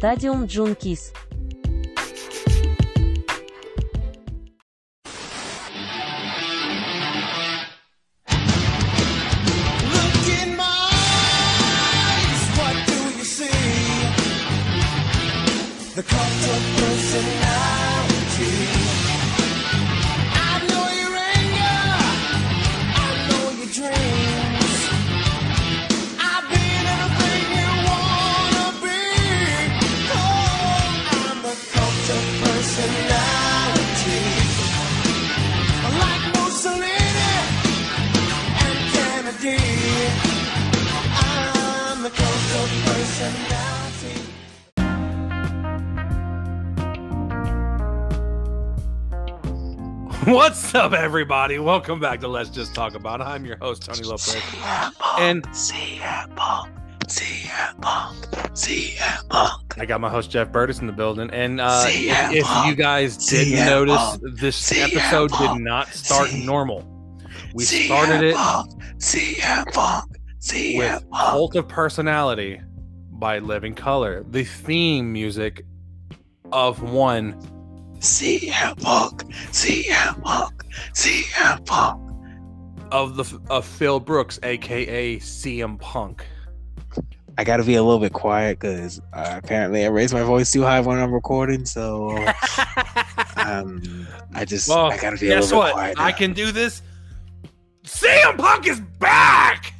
Stadium Junkies. Up, everybody? Welcome back to Let's Just Talk About. It. I'm your host, Tony Lopez. And CM Punk, CM Punk, CM Punk. I got my host, Jeff Burtis, in the building. And uh, if, if you guys didn't CM notice, Punk. this CM episode Punk. did not start CM normal. We started it Punk, CM Punk, CM with Punk. Cult of Personality by Living Colour, the theme music of one CM Punk, CM Punk, CM Punk. of the of Phil Brooks, aka CM Punk. I got to be a little bit quiet because uh, apparently I raise my voice too high when I'm recording. So um, I just Well, I got to be a Guess little bit what? quiet. I can do this. CM Punk is back.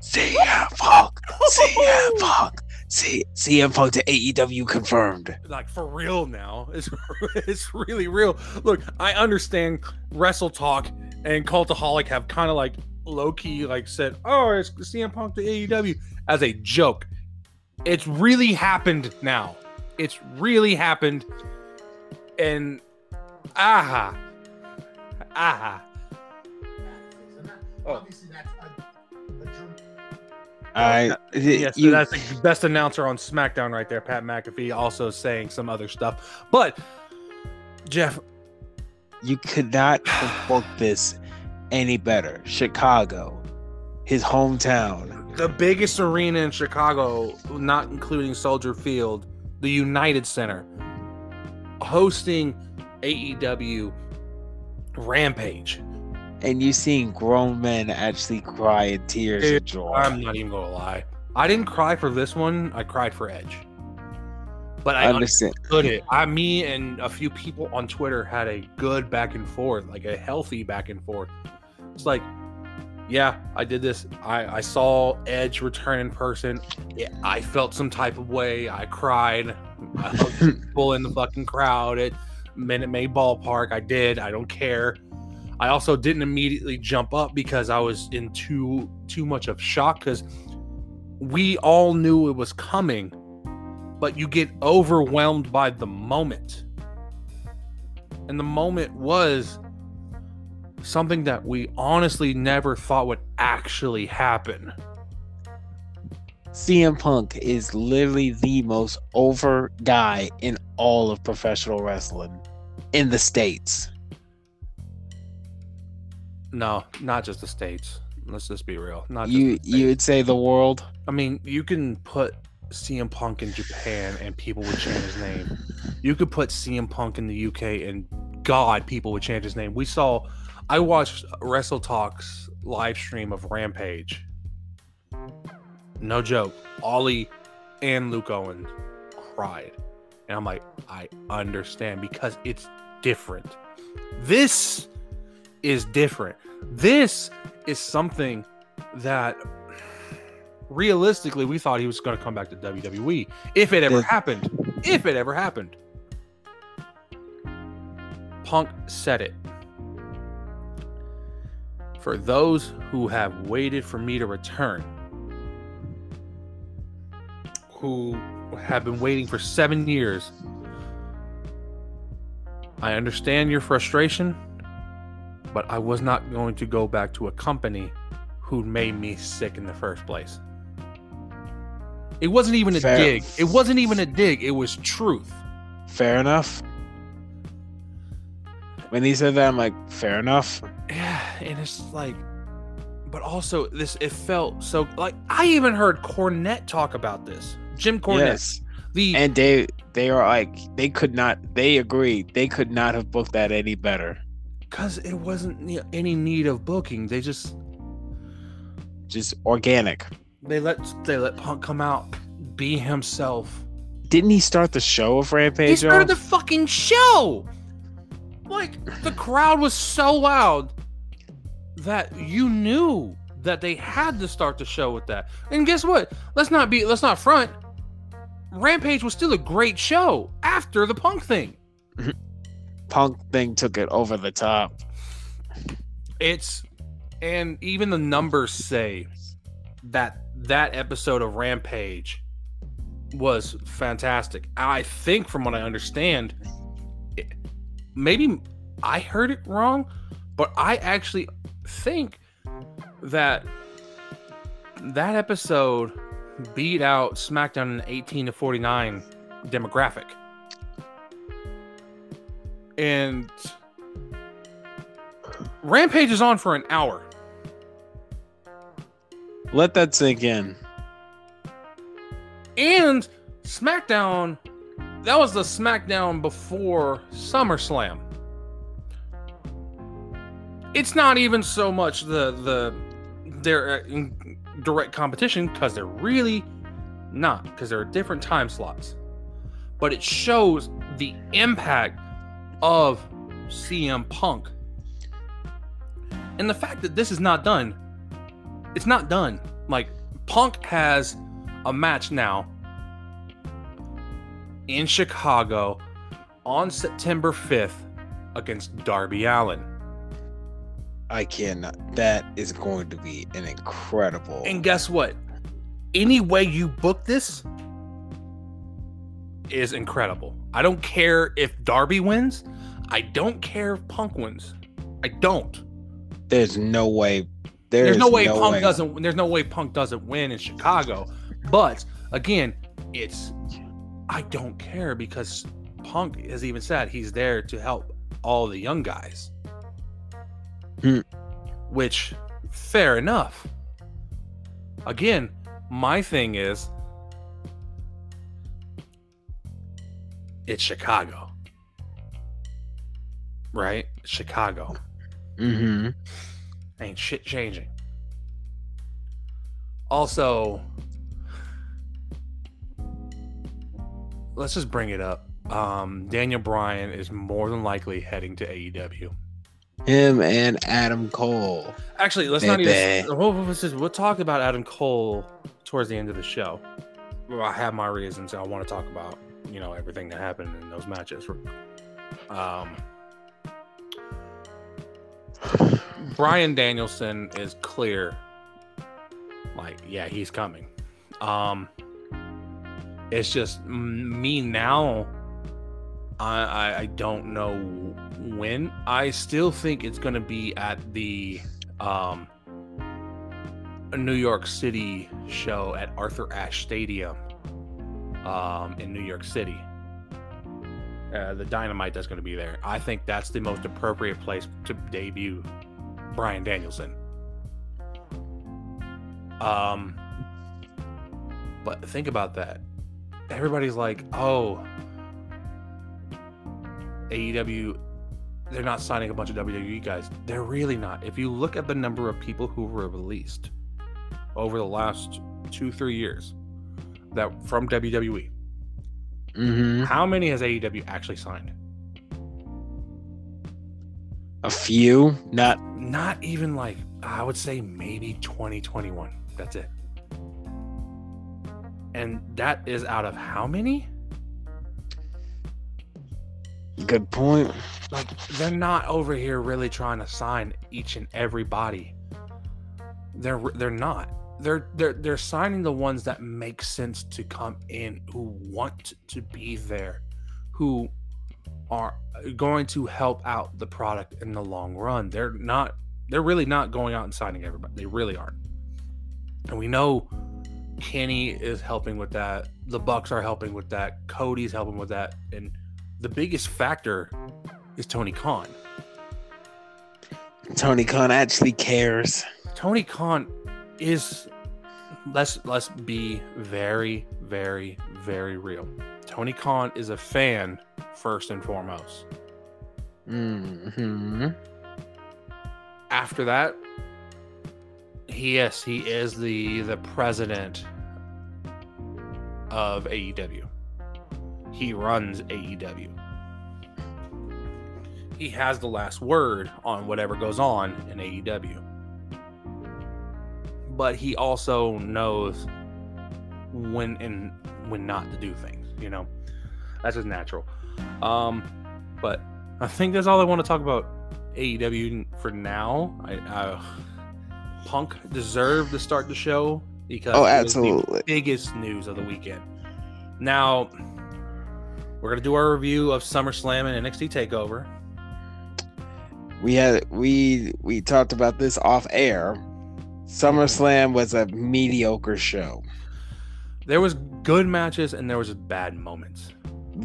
CM Punk, CM Punk, C- CM Punk to AEW confirmed. like for real now. It's it's really real. Look, I understand Wrestle Talk and Cultaholic have kind of like low key like said, "Oh, it's CM Punk to AEW" as a joke. It's really happened now. It's really happened, and aha, aha. Oh. I uh, Yes, you, that's the best announcer on SmackDown right there, Pat McAfee, also saying some other stuff. But Jeff, you could not have booked this any better. Chicago, his hometown. the biggest arena in Chicago, not including Soldier Field, the United Center, hosting AEW Rampage. And you seeing grown men actually cry in tears Dude, of joy. I'm not even gonna lie. I didn't cry for this one. I cried for Edge. But I I understand. understood it. I, me, and a few people on Twitter had a good back and forth, like a healthy back and forth. It's like, yeah, I did this. I, I saw Edge return in person. Yeah, I felt some type of way. I cried. I hugged people in the fucking crowd at Minute Maid Ballpark. I did. I don't care. I also didn't immediately jump up because I was in too too much of shock because we all knew it was coming, but you get overwhelmed by the moment. And the moment was something that we honestly never thought would actually happen. CM Punk is literally the most over guy in all of professional wrestling in the states. No, not just the states. Let's just be real. Not just you. You would say the world. I mean, you can put CM Punk in Japan and people would change his name. You could put CM Punk in the UK and God, people would change his name. We saw, I watched Wrestle Talks live stream of Rampage. No joke. Ollie and Luke Owen cried. And I'm like, I understand because it's different. This is different. This is something that realistically we thought he was going to come back to WWE if it ever happened. If it ever happened. Punk said it. For those who have waited for me to return, who have been waiting for seven years, I understand your frustration, but I was not going to go back to a company who made me sick in the first place. It wasn't even a Fair. dig. It wasn't even a dig. It was truth. Fair enough. When he said that, I'm like, fair enough. Yeah, and it's like, but also this. It felt so like I even heard Cornette talk about this. Jim Cornette, Yes. The And they they are like they could not they agreed they could not have booked that any better. Because it wasn't any need of booking. They just Just organic. they let they let Punk come out, be himself. Didn't he start the show of Rampage? He started the fucking show. Like the crowd was so loud that you knew that they had to start the show with that. And guess what? Let's not be let's not front. Rampage was still a great show after the punk thing. Punk thing took it over the top. It's and even the numbers say that that episode of Rampage was fantastic. I think from what I understand it- maybe I heard it wrong, but I actually think that that episode beat out SmackDown in 18 to 49 demographic. And Rampage is on for an hour. Let that sink in. And SmackDown, that was the SmackDown before SummerSlam. It's not even so much the the their uh, direct competition because they're really not because there are different time slots. But it shows the impact of CM Punk. And the fact that this is not done, it's not done. Like Punk has a match now in Chicago on September 5th against Darby Allin. I cannot. That is going to be an incredible. And guess what? Any way you book this is incredible. I don't care if Darby wins. I don't care if Punk wins. I don't. there's no way. There's, there's no way Punk way. doesn't. There's no way Punk doesn't win in Chicago. But again, it's I don't care because Punk has even said he's there to help all the young guys. Hmm. Which, fair enough. Again, my thing is, it's Chicago, right? Chicago Mm-hmm. ain't shit changing. Also, let's just bring it up. Um, Daniel Bryan is more than likely heading to AEW. Him and Adam Cole. Actually, let's not even. We'll talk about Adam Cole towards the end of the show. I have my reasons. I want to talk about you know everything that happened in those matches. Um, Bryan Danielson is clear. Like, yeah, he's coming. Um, it's just me now. I, I I don't know when. I still think it's going to be at the um New York City show at Arthur Ashe Stadium um in New York City. Uh, the dynamite that's going to be there. I think that's the most appropriate place to debut Bryan Danielson. Um, but think about that. Everybody's like, "Oh, AEW, they're not signing a bunch of WWE guys. They're really not. If you look at the number of people who were released over the last two, three years that from WWE, Mm-hmm. how many has AEW actually signed? A few, not Not even like I would say maybe 2021. That's it. And that is out of how many? good point. like they're not over here really trying to sign each and every body. They're they're not. They're they're they're signing the ones that make sense to come in, who want to be there, who are going to help out the product in the long run. They're not. They're really not going out and signing everybody. They really aren't. And we know Kenny is helping with that. The Bucks are helping with that. Cody's helping with that. And the biggest factor is Tony Khan. Tony Khan actually cares. Tony Khan is let's let's be very, very, very real. Tony Khan is a fan first and foremost. hmm After that, he yes, he is the the president of AEW. He runs AEW. He has the last word on whatever goes on in AEW. But he also knows when and when not to do things, you know. That's just natural. Um but I think that's all I want to talk about AEW for now. I, I Punk deserved to start the show because Oh, absolutely. biggest news of the weekend. Now we're gonna do our review of SummerSlam and NXT Takeover. We had we we talked about this off air. SummerSlam was a mediocre show. There was good matches and there was bad moments.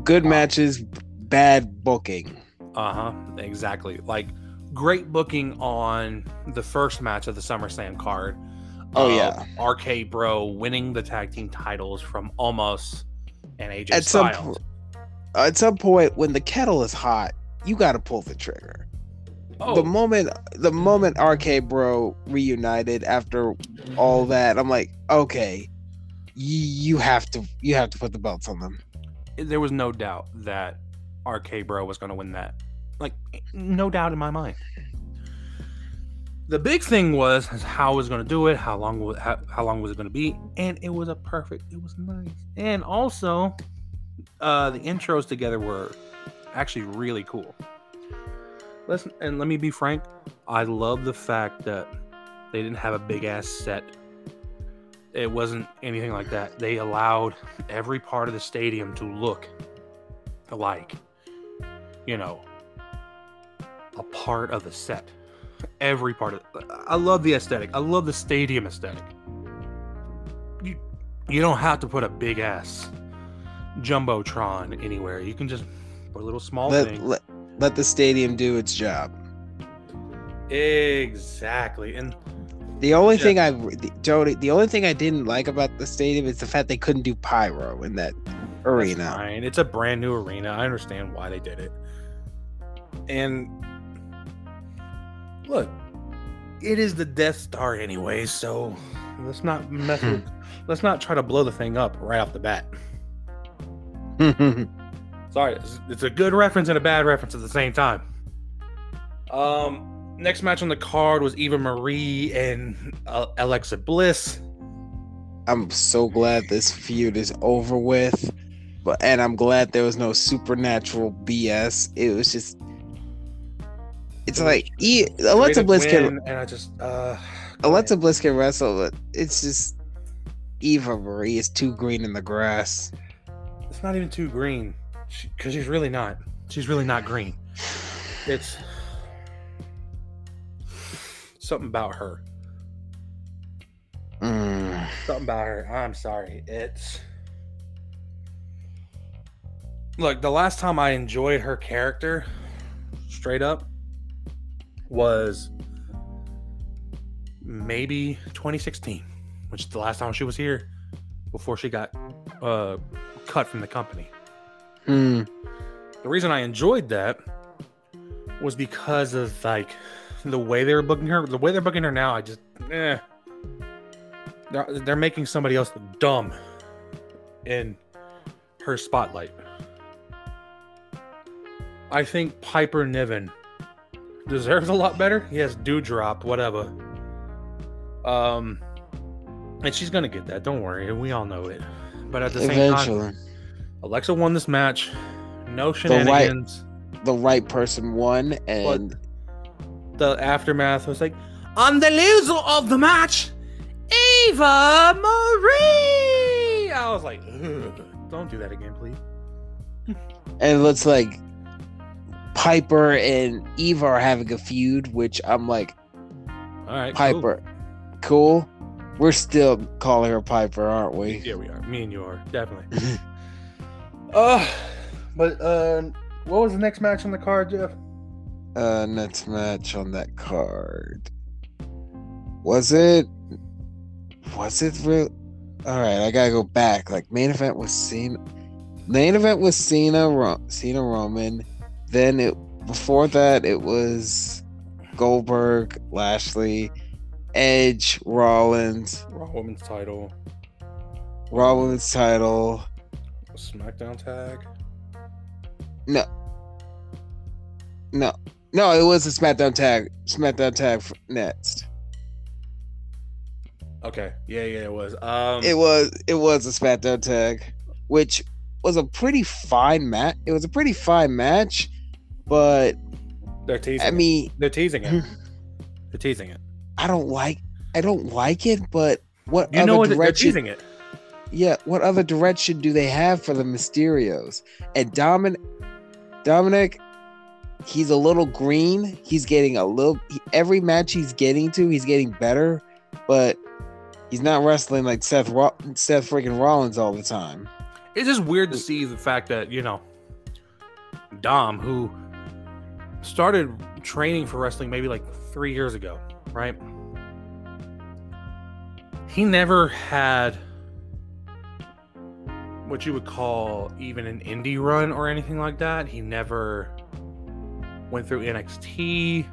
Good matches, bad booking. Uh huh. Exactly. Like great booking on the first match of the SummerSlam card. Oh, of yeah. RK Bro winning the tag team titles from Omos and AJ At some Styles. po- at some point when the kettle is hot, you got to pull the trigger. Oh, The moment the moment RK Bro reunited after all that, I'm like, okay, you have to you have to put the belts on them. there was no doubt that RK Bro was going to win that. Like, no doubt in my mind. The big thing was how it was going to do it, how long was how, how long was it going to be, and it was a perfect. It was nice, and also, uh, the intros together were actually really cool. Listen, and let me be frank, I love the fact that they didn't have a big ass set. It wasn't anything like that. They allowed every part of the stadium to look like, you know, a part of the set. Every part of It. I love the aesthetic. I love the stadium aesthetic. You you don't have to put a big ass jumbotron anywhere. You can just put a little small Let, thing. let let the stadium do its job. Exactly. And The only Yeah. thing I the- Jody, the only thing I didn't like about the stadium is the fact they couldn't do pyro in that arena. It's a brand new arena. I understand why they did it. And look, it is the Death Star anyway, so let's not mess with let's not try to blow the thing up right off the bat. Sorry, it's, it's a good reference and a bad reference at the same time. Um, next match on the card was Eva Marie and uh, Alexa Bliss. I'm so glad this feud is over with. But and I'm glad there was no supernatural BS. It was just it's like e- Alexa Bliss can and I just uh Alexa Bliss can wrestle, but it's just Eva Marie is too green in the grass. It's not even too green, because she's really not. She's really not green. It's something about her. Mm. Something about her. I'm sorry. It's look. The last time I enjoyed her character, straight up, was maybe 2016, which is the last time she was here before she got uh, cut from the company. Hmm. the reason I enjoyed that was because of like the way they were booking her. The way they're booking her now, I just eh. They're, they're making somebody else dumb in her spotlight. I think Piper Niven deserves a lot better. He has Doudrop, whatever. Um, and she's gonna get that. Don't worry, we all know it. But at the same time, Alexa won this match. No shenanigans. the right person won, and The aftermath was like, on the loser of the match, Eva Marie. I was like, don't do that again, please. and it looks like Piper and Eva are having a feud, which I'm like, All right, cool. Piper, cool. We're still calling her Piper, aren't we? Yeah, we are. Me and you are definitely. uh, but uh, what was the next match on the card, Jeff? Uh, next match on that card was it was it real? All right, I gotta go back. Like main event was Cena. Main event was Cena, Ro- Cena Roman. Then it before that it was Goldberg, Lashley, Edge, Rollins, Raw Women's title, Raw Women's title. SmackDown tag. No, no, no. It was a SmackDown tag. SmackDown tag next. Okay. Yeah, yeah, it was. Um, It was it was a SmackDown tag, which was a pretty fine match. It was a pretty fine match, but they're teasing. I it. mean, they're teasing it. they're teasing it. I don't like I don't like it. But what You other know what? They're teasing it. Yeah, what other direction do they have for the Mysterios? And Dominic, Dominic, he's a little green. He's getting a little. every match he's getting to, he's getting better, but he's not wrestling like Seth Ro- Seth freaking Rollins all the time. It's just weird to see the fact that you know Dom, who started training for wrestling maybe like three years ago, right? He never had what you would call even an indie run or anything like that. He never went through NXT,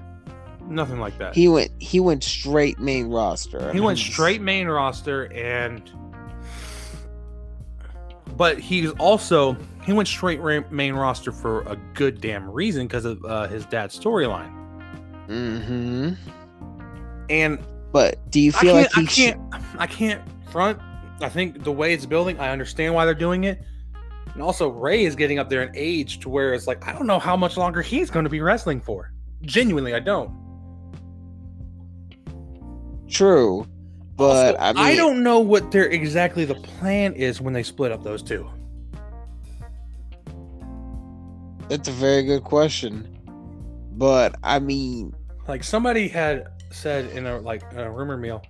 nothing like that. He went he went straight main roster. He went straight main roster and but he's also he went straight ra- main roster for a good damn reason because of uh, his dad's storyline. Mm-hmm. And But do you feel like he I can't, I can't front. I think the way it's building, I understand why they're doing it. And also, Ray is getting up there in age to where it's like I don't know how much longer he's going to be wrestling for. Genuinely, I don't. true? But Also, I mean, don't know what their exactly the plan is when they split up those two. That's a very good question. But I mean, Like somebody had said in a like a rumor mill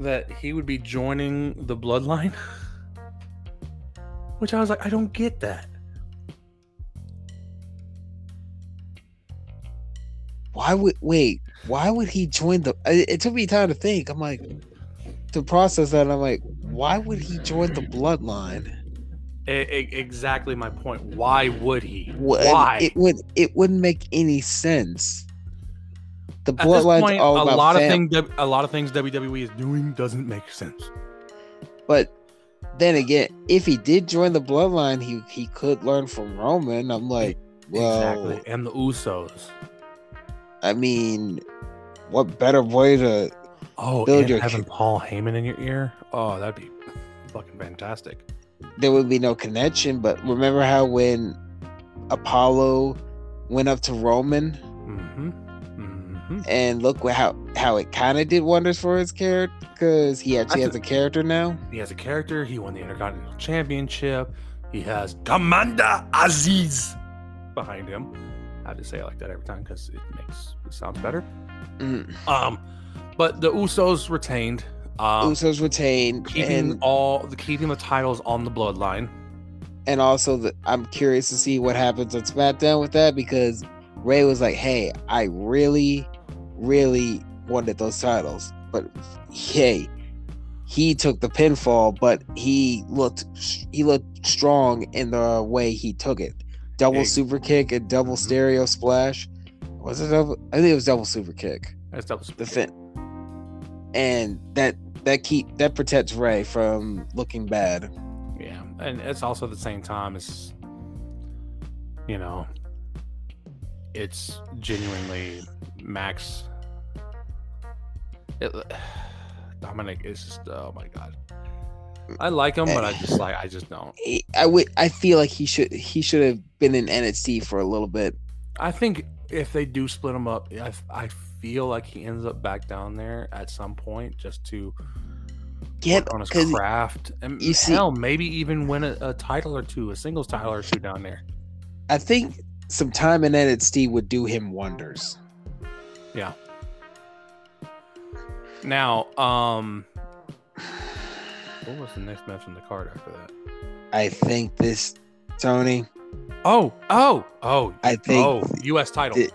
that he would be joining the bloodline. Which I was like, I don't get that. why would wait? Why would he join the? It, it took me time to think. I'm like, to process that. I'm like, why would he join the bloodline? Exactly my point. Why would he? What- Why? It would. It wouldn't make any sense. The bloodline's point, all a about lot of things. A lot of things WWE is doing doesn't make sense. But then again, if he did join the bloodline, he he could learn from Roman. I'm like, well, exactly. And the Usos. I mean, what better way to? Oh, Build and your having Paul Heyman in your ear. Oh, that'd be fucking fantastic. There would be no connection. But remember how when Apollo went up to Roman Mm-hmm. Mm-hmm. and look how how it kind of did wonders for his character because he actually has a character now. He has a character. He won the Intercontinental Championship. He has Commander Azeez behind him. I have to say it like that every time because it makes it sounds better. Mm. Um, but the Usos retained. Um, Usos retained, keeping and all the keeping the titles on the Bloodline. and also the, I'm curious to see what happens on SmackDown with that because Ray was like, "Hey, I really, really wanted those titles, but hey, he took the pinfall, but he looked he looked strong in the way he took it. Double Ex- super kick and double Mhm. stereo splash. Was it double? I think it was double super kick. That's double The fin, and that that keep that protects Ray from looking bad. Yeah, and it's also at the same time it's you know it's genuinely Max. It, Dominic is just oh my god. I like him, but I just like I just don't. I would I feel like he should he should have been in NXT for a little bit. I think if they do split him up, I, I feel like he ends up back down there at some point just to Get on his craft and you see- hell, maybe even win a, a title or two, a singles title or two down there. I think some time in NXT would do him wonders. Yeah. Now, um, what was the next match on the card after that? I think this Tony. Oh, oh, oh, I think. oh, U.S. title. the-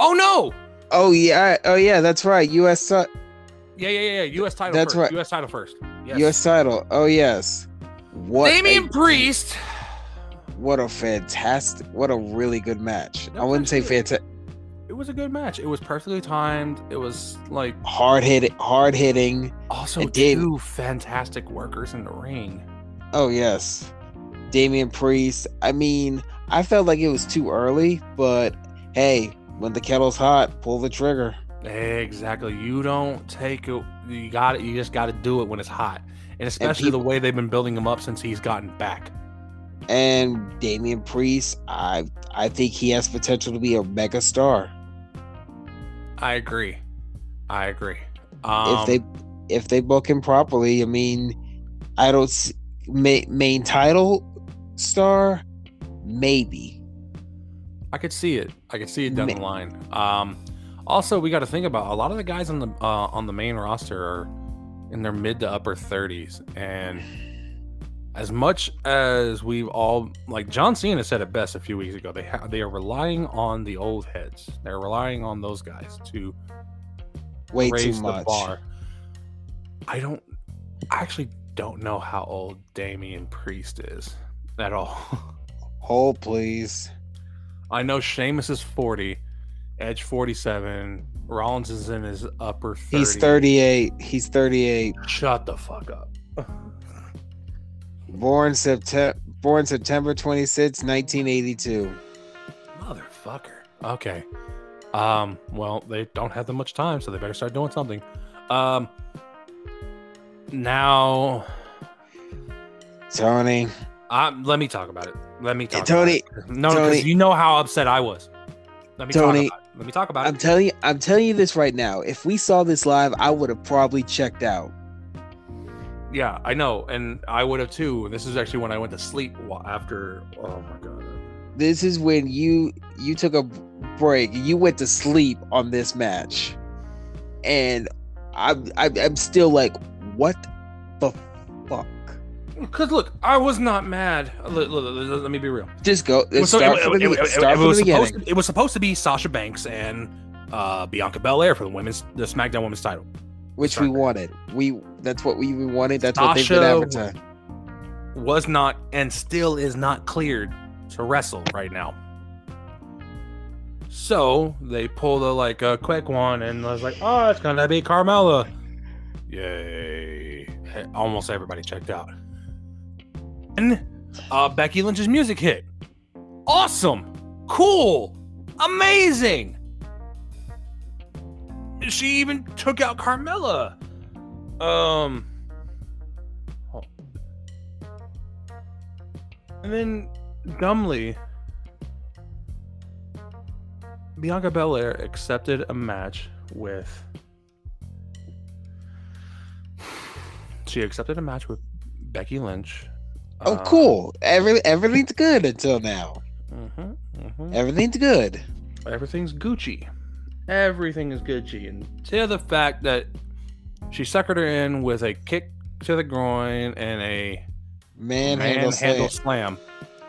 oh no! oh yeah. Oh yeah. That's right. U.S. ti- Yeah, yeah, yeah. U.S. title That's first. right. U.S. title first. Yes. U.S. title. Oh yes. What Damian a, Priest. what a fantastic, what a really good match. That I wouldn't say fantastic. It was a good match. It was perfectly timed. It was like Hard hitting, hard hitting. also two fantastic workers in the ring. Oh yes, Damian Priest. I mean, I felt like it was too early, but hey, when the kettle's hot, pull the trigger. Exactly. You don't take it. You got it. You just got to do it when it's hot, and especially people- the way they've been building him up since he's gotten back. And Damian Priest, I I think he has potential to be a mega star I agree. I agree. Um, if they if they book him properly. I mean, I don't s ma- main title star, maybe. I could see it. I could see it down the line. Um, also, we got to think about a lot of the guys on the uh, on the main roster are in their mid to upper thirties, and as much as we've all like John Cena said it best a few weeks ago, they ha- they are relying on the old heads. They're relying on those guys to Way too raise the much. bar. I don't. I actually don't know how old Damian Priest is at all. Hold please. I know Sheamus is 40, Edge 47, Rollins is in his upper 30. He's 38. He's 38. Shut the fuck up. Born September born September 26, 1982. Motherfucker. Okay. Um, well, they don't have that much time, so they better start doing something. Um now Tony, um, let me talk about it. Let me talk Tony, about it. No, Tony. because you know how upset I was. Let me Tony, talk about it. Let me talk about I'm it. telling you, I'm telling you this right now. If we saw this live, I would have probably checked out. Yeah, I know, and I would have too. This is actually when I went to sleep after. Oh my god. This is when you you took a break. You went to sleep on this match, and I'm I'm, I'm still like, what the fuck? Because look, I was not mad. Let, let- let- let me be real. Just go. It was, start it- the, it- it- start it from was the supposed beginning, to, it was supposed to be Sasha Banks and uh, Bianca Belair for the women's the SmackDown Women's title. Which we wanted. We that's what we wanted. That's what they've been Sasha- advertising. Was not and still is not cleared to wrestle right now. So they pulled a like a quick one and I was like, "Oh, it's gonna be Carmella." Yay! Almost everybody checked out. And uh, Becky Lynch's music hit. Awesome, cool, amazing. She even took out Carmella. Um. oh. And then dumbly, Bianca Belair accepted a match with. She accepted a match with Becky Lynch. Oh, Uh, cool. Every everything's good until now. mhm, mhm. Everything's good. Everything's Gucci. Everything is Gucci until the fact that she suckered her in with a kick to the groin and a Manhandle, manhandle slam, slam.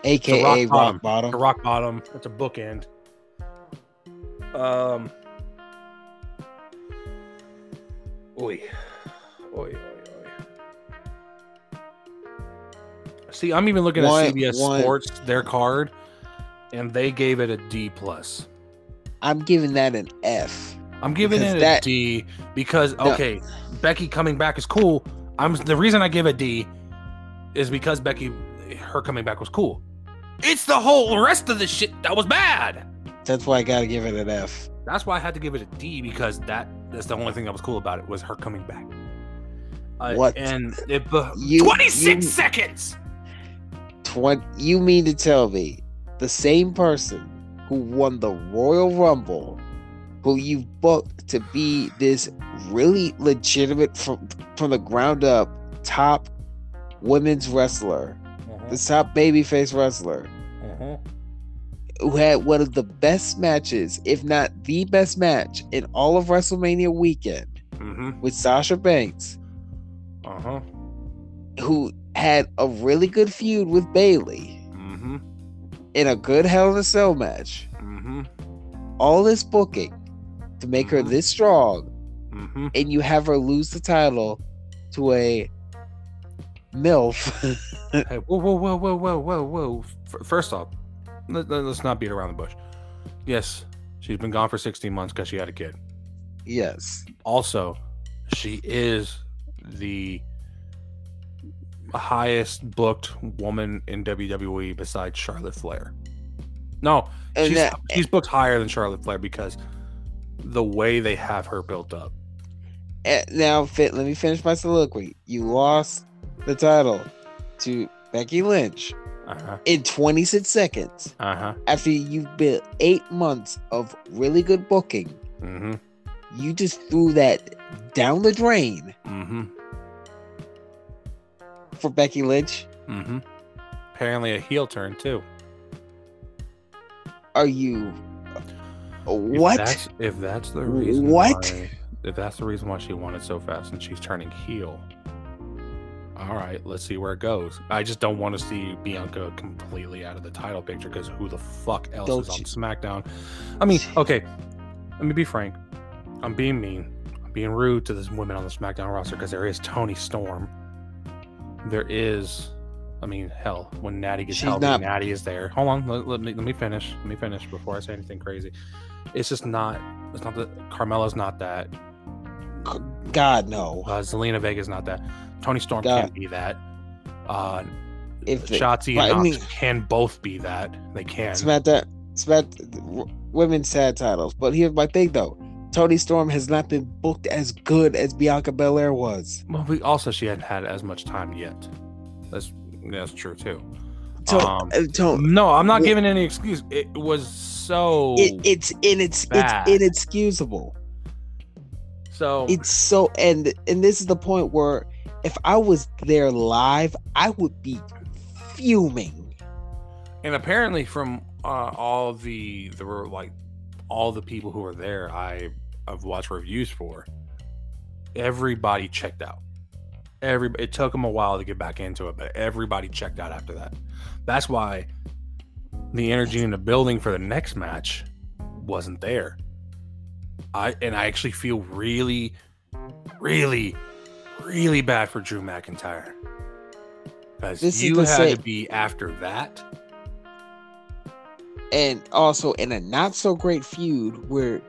aka rock rock bottom. bottom. The rock bottom. It's a bookend. Um. Oi. Oi, oi, oi. See, I'm even looking One- at CBS one- Sports, their card, and they gave it a D plus. I'm giving that an F. I'm giving it a that- D because No. okay, Becky coming back is cool. I'm the reason I give a D is because Becky, her coming back was cool. It's the whole rest of the shit that was bad. That's why I gotta give it an F. That's why I had to give it a D because that that's the only thing that was cool about it was her coming back. Uh, What? And it You- 26 you- seconds. Twen- you mean to tell me the same person who won the Royal Rumble, who you booked to be this really legitimate from from the ground up top women's wrestler, the top babyface wrestler, who had one of the best matches, if not the best match in all of WrestleMania weekend Mm-hmm. with Sasha Banks, Uh huh. who had a really good feud with Bayley. In a good Hell in a Cell match. Mm-hmm. All this booking to make her Mhm. this strong Mm-hmm. and you have her lose the title to a MILF. Hey, whoa, whoa, whoa, whoa, whoa, whoa, whoa. First off, let, let's not beat around the bush. Yes, she's been gone for 16 months because she had a kid. yes. Also, she is the highest booked woman in WWE besides Charlotte Flair. No, And she's, that- she's booked higher than Charlotte Flair because the way they have her built up. Eh, now, fit. Let me finish my soliloquy. You lost the title to Becky Lynch Uh huh. in 26 seconds Uh huh. after you've built eight months of really good booking. Mm-hmm. You just threw that down the drain Mm-hmm. For Becky Lynch. Mm-hmm. Apparently a heel turn too. Are you? If What? That's, if that's the reason. What? why- if that's the reason why she won it so fast and she's turning heel. All right, let's see where it goes. I just don't want to see Bianca completely out of the title picture because who the fuck else Don't is on you- SmackDown? I mean, okay, let me be frank. I'm being mean. I'm being rude to this women on the SmackDown roster because there is Toni Storm. There is, I mean, hell, when Natty gets She's healthy, not- Natty is there. Hold on, let, let me let me finish. Let me finish before I say anything crazy. It's just not. It's not that Carmella's not that. God no. Uh, Zelina Vega's not that. Toni Storm God. can't be that. Uh, If they- Shotzi and I mean- can both be that. They can. It's about that. It's w- women's sad titles. But here's my thing though. Toni Storm has not been booked as good as Bianca Belair was. Well, we also she hadn't had as much time yet. That's that's true too. To- Um, uh, to- No, I'm not Wh- giving any excuse. It was so it, it's in it's bad. it's inexcusable. so. It's so and and this is the point where if I was there live, I would be fuming. and apparently, from uh, all the there were like all the people who were there, I I've watched reviews for. Everybody checked out. Every it took them a while to get back into it, but everybody checked out after that. That's why the energy in the building for the next match wasn't there. I and I actually feel really, really, really bad for Drew McIntyre because you had same- to be after that. And also in a not so great feud where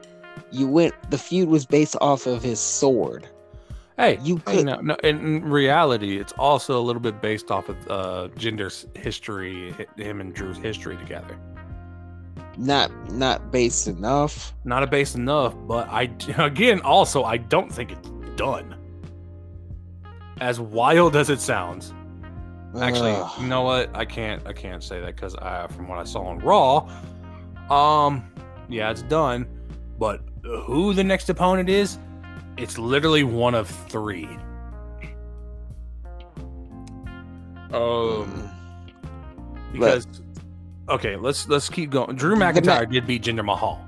you went the feud was based off of his sword. Hey, You hey, could- no, no, in, reality, it's also a little bit based off of uh, Jinder's history, him and Drew's history together. Not not based enough. Not a base enough, but I again also I don't think it's done. As wild as it sounds, actually, Ugh. you know what? I can't I can't say that because I from what I saw on Raw, um, yeah, it's done. But who the next opponent is, it's literally one of three. Um, because okay, let's let's keep going. Drew McIntyre did beat Jinder Mahal,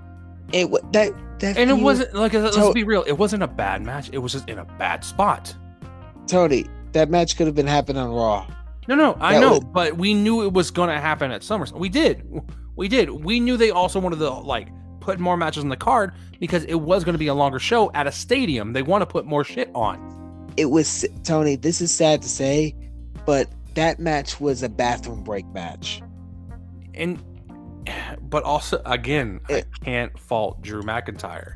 it that that and it wasn't like let's be real, it wasn't a bad match. It was just in a bad spot. Tony. That match could have been happening on Raw. No, no, I That know, was- but we knew it was going to happen at SummerSlam. We did, we did. We knew they also wanted to like put more matches on the card because it was going to be a longer show at a stadium. They want to put more shit on. It was Tony. This is sad to say, but that match was a bathroom break match. and but also again, It- I eh. can't fault Drew McIntyre.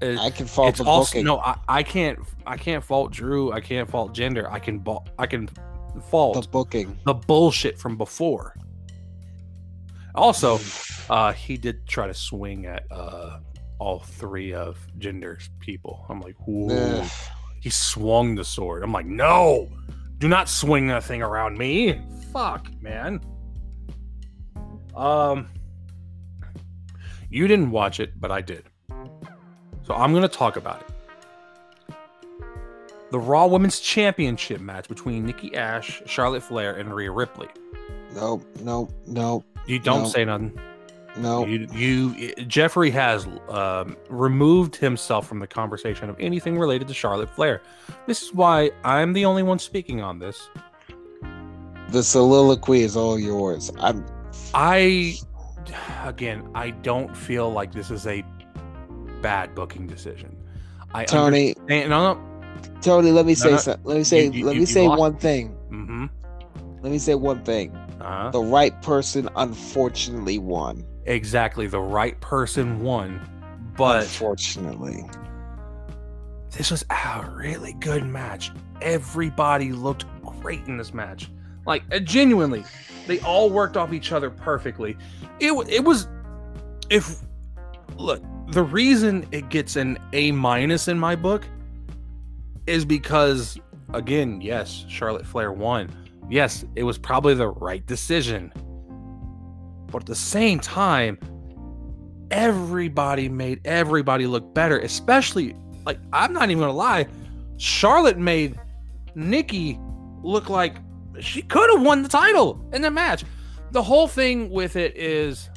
It- I can fault it's the also booking. no, I, I can't, I can't fault Drew. I can't fault Jinder. I can, I can fault the booking. the bullshit from before. Also, uh, he did try to swing at uh all three of Jinder's people. I'm like, whoa. He swung the sword. I'm like, no, do not swing that thing around me. Fuck, man. Um, you didn't watch it, but I did. So I'm gonna talk about it. The Raw Women's Championship match between Nikki Ash, Charlotte Flair, and Rhea Ripley. Nope, nope, nope, You don't No. say nothing. No. You, you, Jeffrey has um, removed himself from the conversation of anything related to Charlotte Flair. This is why I'm the only one speaking on this. The soliloquy is all yours. I'm I, again, I don't feel like this is a bad booking decision. I Tony, understand- no, no. Tony, let me say no. something. Let me say. You- you- let you- me say lost- one thing. Mm-hmm. Let me say one thing. Uh-huh. The right person, unfortunately, won. Exactly. The right person won, but unfortunately, this was a really good match. Everybody looked great in this match. Like uh, genuinely, they all worked off each other perfectly. It it was if look, the reason it gets an A minus in my book is because again, yes, Charlotte Flair won. Yes, it was probably the right decision. But at the same time, everybody made everybody look better, especially like I'm not even gonna lie, Charlotte made Nikki look like she could have won the title in the match. The whole thing with it is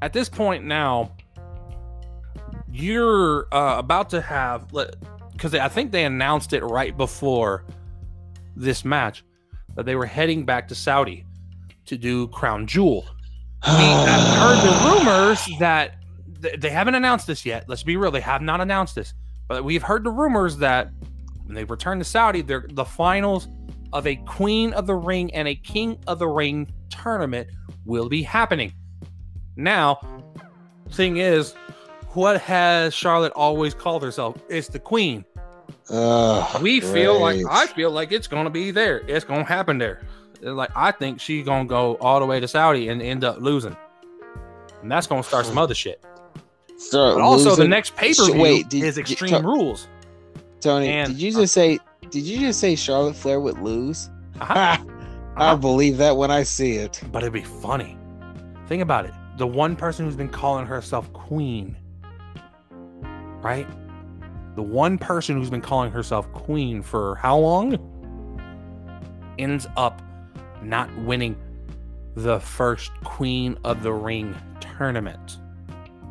at this point now, you're uh, about to have because I think they announced it right before this match that they were heading back to Saudi to do Crown Jewel. We have heard the rumors that th- they haven't announced this yet. Let's be real, they have not announced this, but we've heard the rumors that when they return to Saudi, they're the finals of a Queen of the Ring and a King of the Ring tournament will be happening. Now, thing is, what has Charlotte always called herself? It's the Queen. We feel like. I feel like it's gonna be there. It's gonna happen there. Like I think she's gonna go all the way to Saudi and end up losing, and that's gonna start some other shit. Start But also, the next pay per view did- is did- Extreme to- Rules. Tony, and- did you just say? Did you just say Charlotte Flair would lose? Uh-huh. I'll Uh-huh. believe that when I see it. But it'd be funny. Think about it. The one person who's been calling herself Queen, right? The one person who's been calling herself Queen for how long ends up not winning the first Queen of the Ring tournament.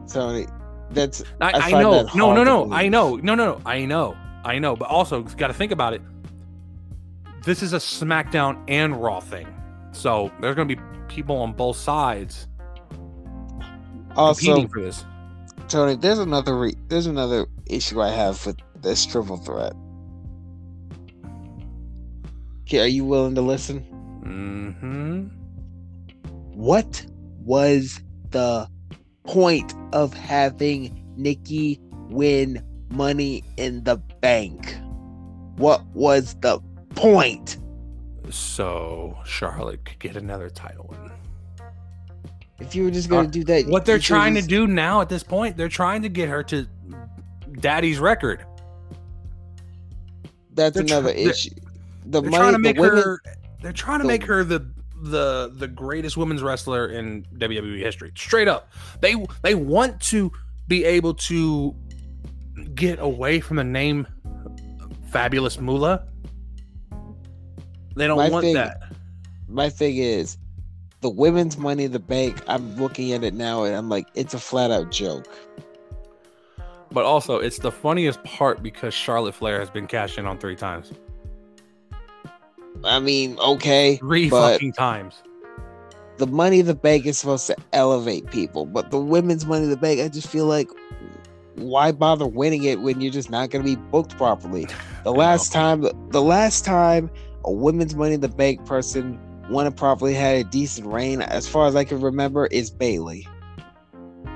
Tony, that's I, I I, know. that No, no, no. I know. No, no, no. I know. I know. But also, got to think about it. This is a SmackDown and Raw thing. So there's going to be people on both sides also competing for this. Tony. There's another re- there's another issue I have with this triple threat. Okay, are you willing to listen? Mm-hmm. What was the point of having Nikki win money in the bank? What was the point? So Charlotte could get another title win. If you were just gonna Uh, do that, What they're trying to do now at this point, they're trying to get her to Daddy's record. that's they're tr- another they're- issue. The They're money, trying to the make women, her. They're trying to the- make her the the the greatest women's wrestler in WWE history. Straight up, they they want to be able to get away from the name Fabulous Moolah. They don't want thing- that. my thing is the women's money in the bank. I'm looking at it now and I'm like, it's a flat out joke. But also, it's the funniest part because Charlotte Flair has been cashed in on three times. I mean, okay, Three fucking times. the money in the bank is supposed to elevate people, but the women's money in the bank, I just feel like why bother winning it when you're just not going to be booked properly? The last time, the last time a women's money in the bank person won it properly had a decent reign, as far as I can remember, is Bayley.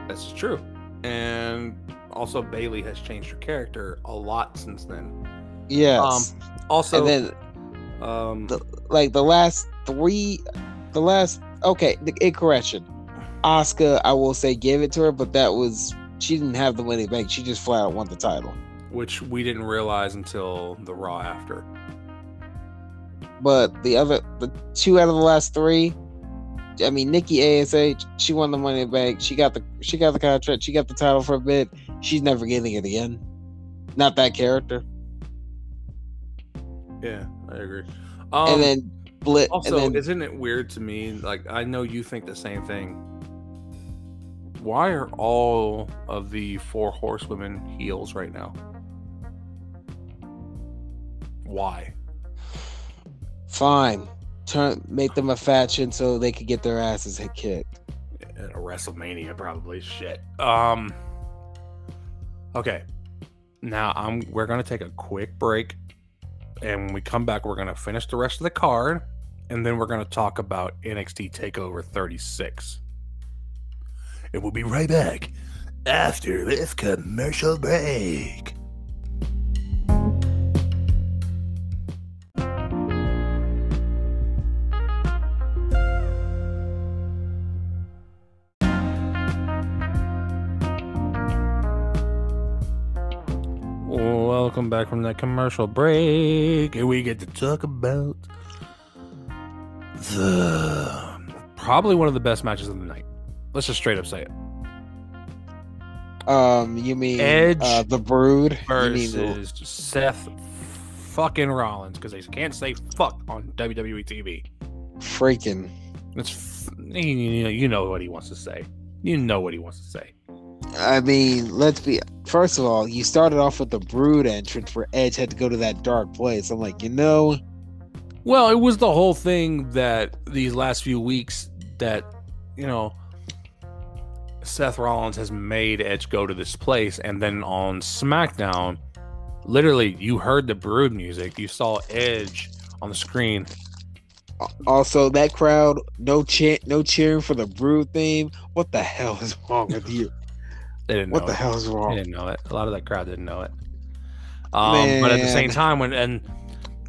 That's true. And also, Bayley has changed her character a lot since then. Yes, Also, and then um, the- like the last three, the last okay, the incorrection. Asuka, I will say, gave it to her, but that was she didn't have the money bank. She just flat out won the title. which we didn't realize until the Raw after. But the other, the two out of the last three, I mean, Nikki Ash, she won the Money in Bank. She got the she got the contract. She got the title for a bit. She's never getting it again. Not that character. Yeah, I agree. Um, and then Blit. also, and then, isn't it weird to me? Like, I know you think the same thing. Why are all of the four horsewomen heels right now? Why? fine. Turn make them a faction so they could get their asses hit kicked. At a WrestleMania, probably. Shit. Um. Okay. Now I'm we're gonna take a quick break, and when we come back, we're gonna finish the rest of the card, and then we're gonna talk about NXT Takeover 36. And we'll be right back after this commercial break. Back from that commercial break, and we get to talk about the probably one of the best matches of the night. Let's just straight up say it. Um, you mean Edge uh, the Brood? You mean Versus Seth fucking Rollins because they can't say fuck on WWE TV. freaking? It's f- you know what he wants to say. You know what he wants to say. I mean, let's be. First of all, you started off with the Brood entrance where Edge had to go to that dark place. I'm like, you know, Well, it was the whole thing that these last few weeks that, you know, Seth Rollins has made Edge go to this place. And then on SmackDown, literally, you heard the Brood music. You saw Edge on the screen. also that crowd, no chant, no cheering for the Brood theme. What the hell is wrong with you? They didn't What know the it. hell is wrong? They didn't know it. A lot of that crowd didn't know it. Um, but at the same time, when and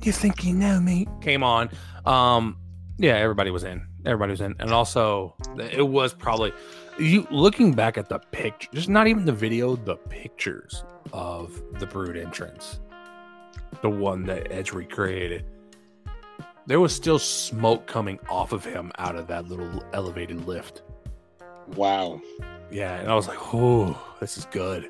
you think you know me came on, um, yeah, everybody was in. Everybody was in, and also it was probably you looking back at the picture, just not even the video, the pictures of the Brood entrance, the one that Edge recreated. There was still smoke coming off of him out of that little elevated lift. Wow. Yeah, and I was like, "Oh, this is good."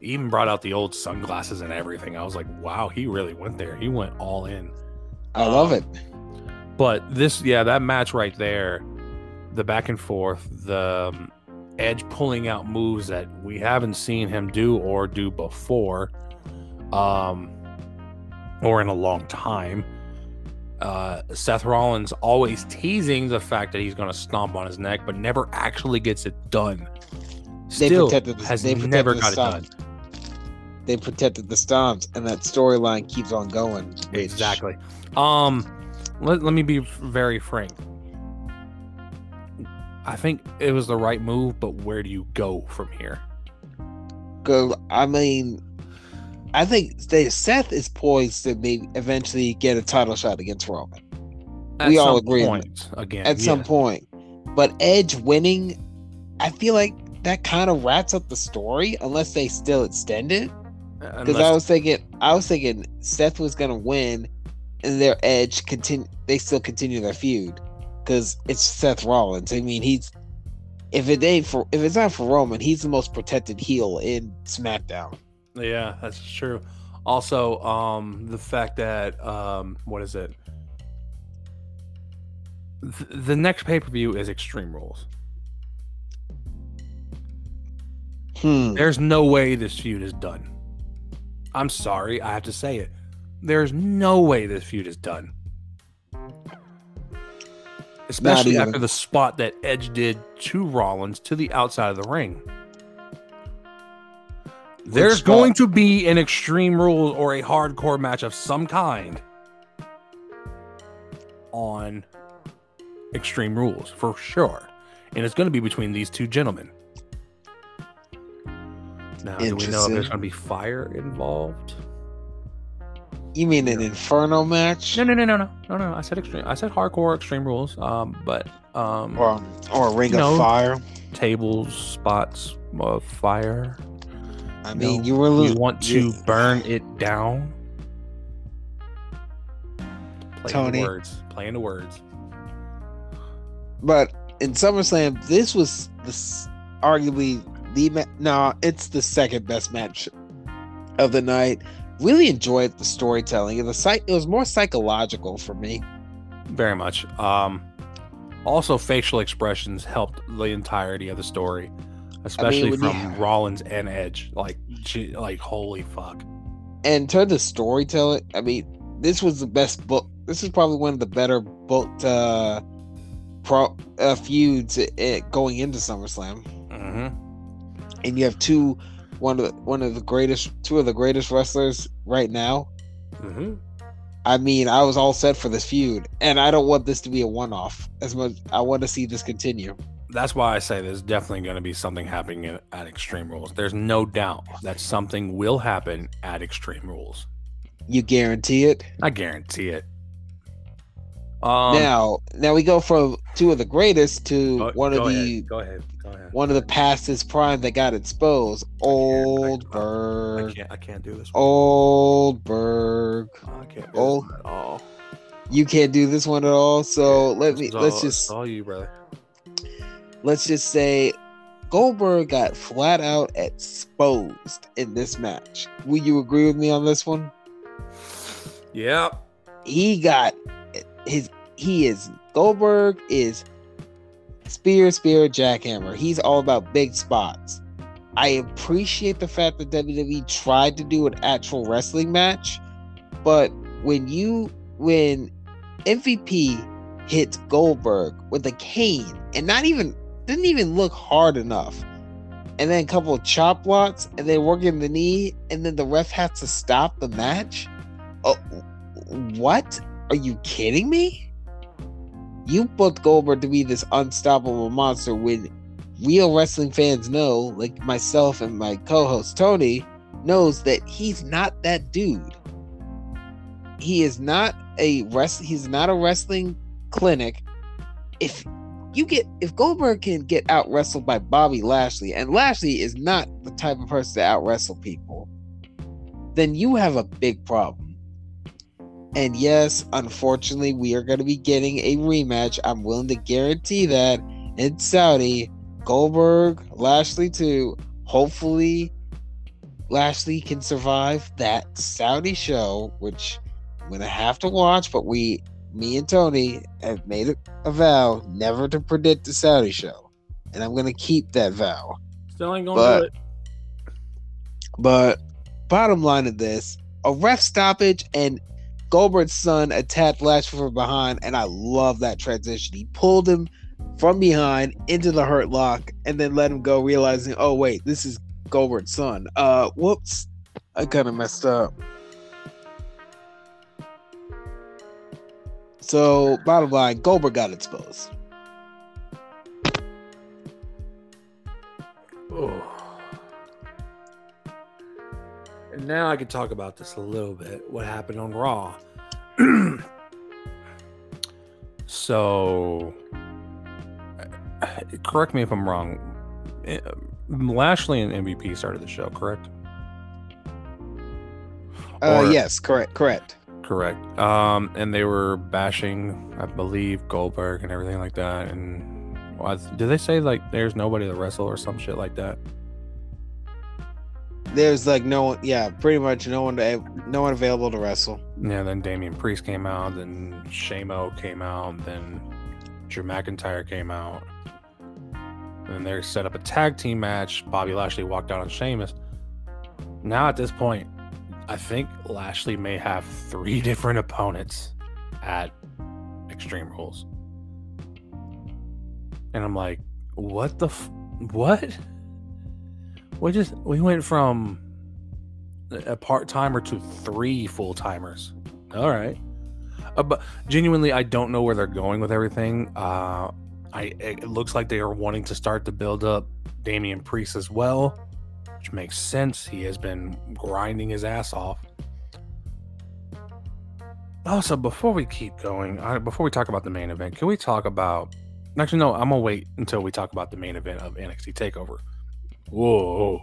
He even brought out the old sunglasses and everything. I was like, "Wow, he really went there. He went all in." I love Um, it. But this, yeah, that match right there, the back and forth, the um, Edge pulling out moves that we haven't seen him do or do before, um, or in a long time. Uh, Seth Rollins always teasing the fact that he's going to stomp on his neck, but never actually gets it done. They Still protected the- has they protected never the got it done. They protected the stomps, and that storyline keeps on going. which- Exactly. Um, let, let me be very frank. I think it was the right move, but where do you go from here? Go. I mean, I think Seth is poised to maybe eventually get a title shot against Roman At We all agree on point, again. at some point. But Edge winning, I feel like that kind of wraps up the story unless they still extend it. Uh, because Unless- I was thinking, I was thinking Seth was gonna win, and their Edge continue. They still continue their feud because it's Seth Rollins. I mean, he's if it ain't for if it's not for Roman, he's the most protected heel in SmackDown. Yeah, that's true. Also, um, the fact that um, what is it? Th- the next pay per view is Extreme Rules. Hmm. There's no way this feud is done. I'm sorry, I have to say it. There's no way this feud is done. Especially after the spot that Edge did to Rollins to the outside of the ring. There's spot? going to be an Extreme Rules or a hardcore match of some kind on Extreme Rules for sure. And it's going to be between these two gentlemen. Now, do we know if there's going to be fire involved? You mean an Inferno match? No, no, no, no, no, no, no. I said extreme. I said hardcore Extreme Rules. Um, but um, Or or a Ring No. of Fire? tables, spots of fire. I mean, No. you were You want to burn it down? Playing Tony. the words. Playing the words. but in SummerSlam, this was this arguably the ma- no, it's the second best match of the night. Really enjoyed the storytelling the site. It was more psychological for me. Very much. Um, also, facial expressions helped the entirety of the story, especially when from you- Rollins and Edge. Like, gee, like holy fuck. And in terms of storytelling, I mean, this was the best book. This is probably one of the better booked uh, pro uh, feuds uh, going into SummerSlam. hmm and you have two one of the, one of the greatest, two of the greatest wrestlers right now. hmm I mean, I was all set for this feud, and I don't want this to be a one-off. As much, I want to see this continue. That's why I say there's definitely going to be something happening at, at Extreme Rules. There's no doubt that something will happen at Extreme Rules. You guarantee it. I guarantee it. Um, now, now we go from two of the greatest to go- one of go the ahead, go ahead, go ahead. one of the pastest prime that got exposed. Old I Berg. can't. I can't do this. One. Old Berg. I can't do oh. this one at all. You can't do this one at all. So let me is let's just all you, brother. Let's just say Goldberg got flat out exposed in this match. Will you agree with me on this one? Yeah. He got his he is Goldberg is spear spear jackhammer. He's all about big spots. I appreciate the fact that WWE tried to do an actual wrestling match, but when you when MVP hits Goldberg with a cane and not even didn't even look hard enough, and then a couple of chop blocks, and then working the knee, and then the ref has to stop the match. Oh, what? Are you kidding me? You booked Goldberg to be this unstoppable monster when real wrestling fans know, like myself and my co-host Tony, knows that he's not that dude. He is not a rest. He's not a wrestling clinic. If you get if Goldberg can get out wrestled by Bobby Lashley, and Lashley is not the type of person to out wrestle people, then you have a big problem. And yes, unfortunately, we are going to be getting a rematch. I'm willing to guarantee that in Saudi, Goldberg, Lashley too. Hopefully, Lashley can survive that Saudi show, which I'm gonna have to watch. But we, me and Tony, have made a, vow never to predict the Saudi show, and I'm gonna keep that vow. Still ain't gonna But- do it. But bottom line of this, a ref stoppage and Goldberg's son attacked Lashley from behind, and I love that transition. He pulled him from behind into the hurt lock and then let him go, realizing, oh wait, this is Goldberg's son. Uh whoops. I kinda messed up. So bottom line, Goldberg got exposed. Oh. And now I can talk about this a little bit. What happened on Raw? so, uh, correct me if I'm wrong. Eh, Lashley and MVP started the show, correct? Uh Or- yes, correct, correct. Correct. Um, and they were bashing, I believe, Goldberg and everything like that. And well, did they say like there's nobody to wrestle or some shit like that? There's like no one yeah, pretty much no one to, no one available to wrestle. Yeah, then Damian Priest came out, then Sheamus came out, then Drew McIntyre came out. And they set up a tag team match. Bobby Lashley walked out on Sheamus. Now at this point, I think Lashley may have three different opponents at Extreme Rules. And I'm like, what the f- what? We just we went from a part timer to three full timers. All right, uh, but genuinely, I don't know where they're going with everything. Uh, I it looks like they are wanting to start to build up Damian Priest as well, which makes sense. He has been grinding his ass off. Also, before we keep going, I, before we talk about the main event, can we talk about? Actually, no. I'm gonna wait until we talk about the main event of NXT Takeover. Whoa.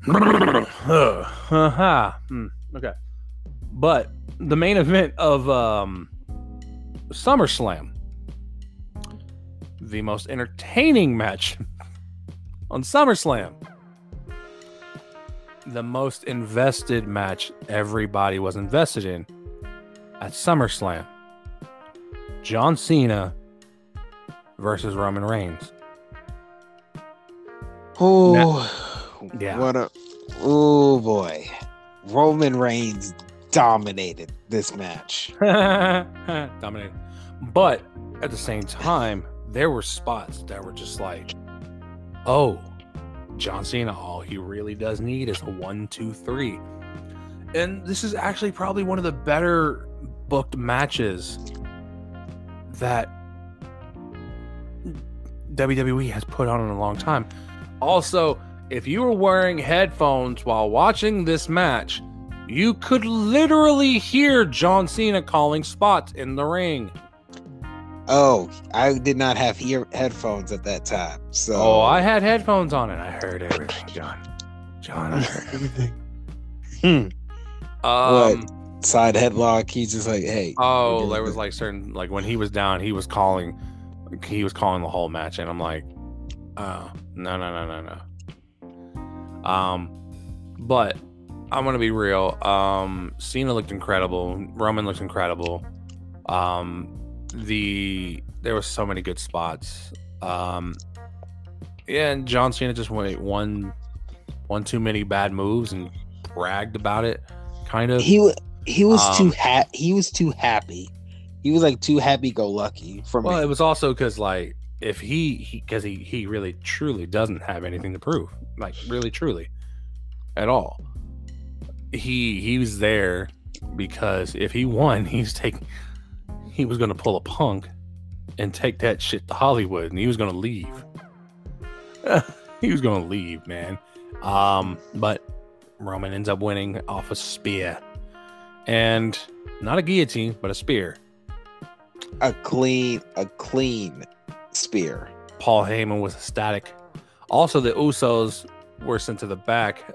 Haha. Hmm, okay. But the main event of um, SummerSlam, the most entertaining match on SummerSlam, the most invested match everybody was invested in at SummerSlam. John Cena versus Roman Reigns. Oh, Yeah. What a oh boy, Roman Reigns dominated this match. Dominated. But at the same time, there were spots that were just like, oh, John Cena, all he really does need is a one, two, three. And this is actually probably one of the better booked matches that WWE has put on in a long time. Also, if you were wearing headphones while watching this match, you could literally hear John Cena calling spots in the ring. Oh, I did not have ear headphones at that time. So Oh, I had headphones on and I heard everything, John. John, I heard everything. Hmm. Um, side headlock. He's just like, hey. Oh, there was like certain like when he was down, he was calling, he was calling the whole match, and I'm like, oh no no no no no. Um, but I'm gonna be real. Um, Cena looked incredible. Roman looked incredible. Um, the there were so many good spots. Um, yeah, and John Cena just went one, one too many bad moves and bragged about it, kind of. he he was Um, too ha- he was too happy. He was like too happy go lucky for Well, me. it was also because like if he because he, he really truly doesn't have anything to prove, like really truly, at all. He he was there because if he won, he's taking he was gonna pull a punk and take that shit to Hollywood, and he was gonna leave. he was gonna leave, man. Um, but Roman ends up winning off a spear, and not a guillotine, but a spear. a clean a clean spear. Paul Heyman was ecstatic. Also, the Usos were sent to the back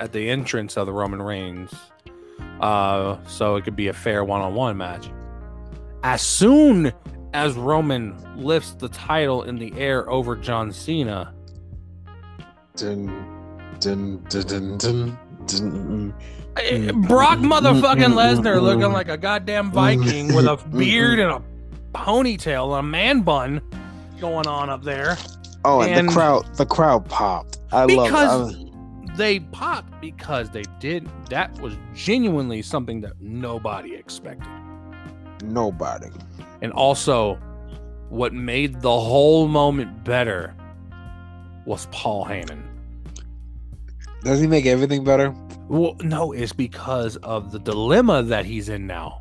at the entrance of the Roman Reigns, uh, so it could be a fair one-on-one match. As soon as Roman lifts the title in the air over John Cena, Dun, dun, dun, dun, dun, dun. eh, Brock motherfucking Lesnar looking like a goddamn Viking with a beard and a ponytail, a man bun going on up there. Oh, and, And- the crowd the crowd popped. I because love it. they popped because they did that was genuinely something that nobody expected nobody. and also what made the whole moment better was paul heyman Does he make everything better? well no it's because of the dilemma that he's in now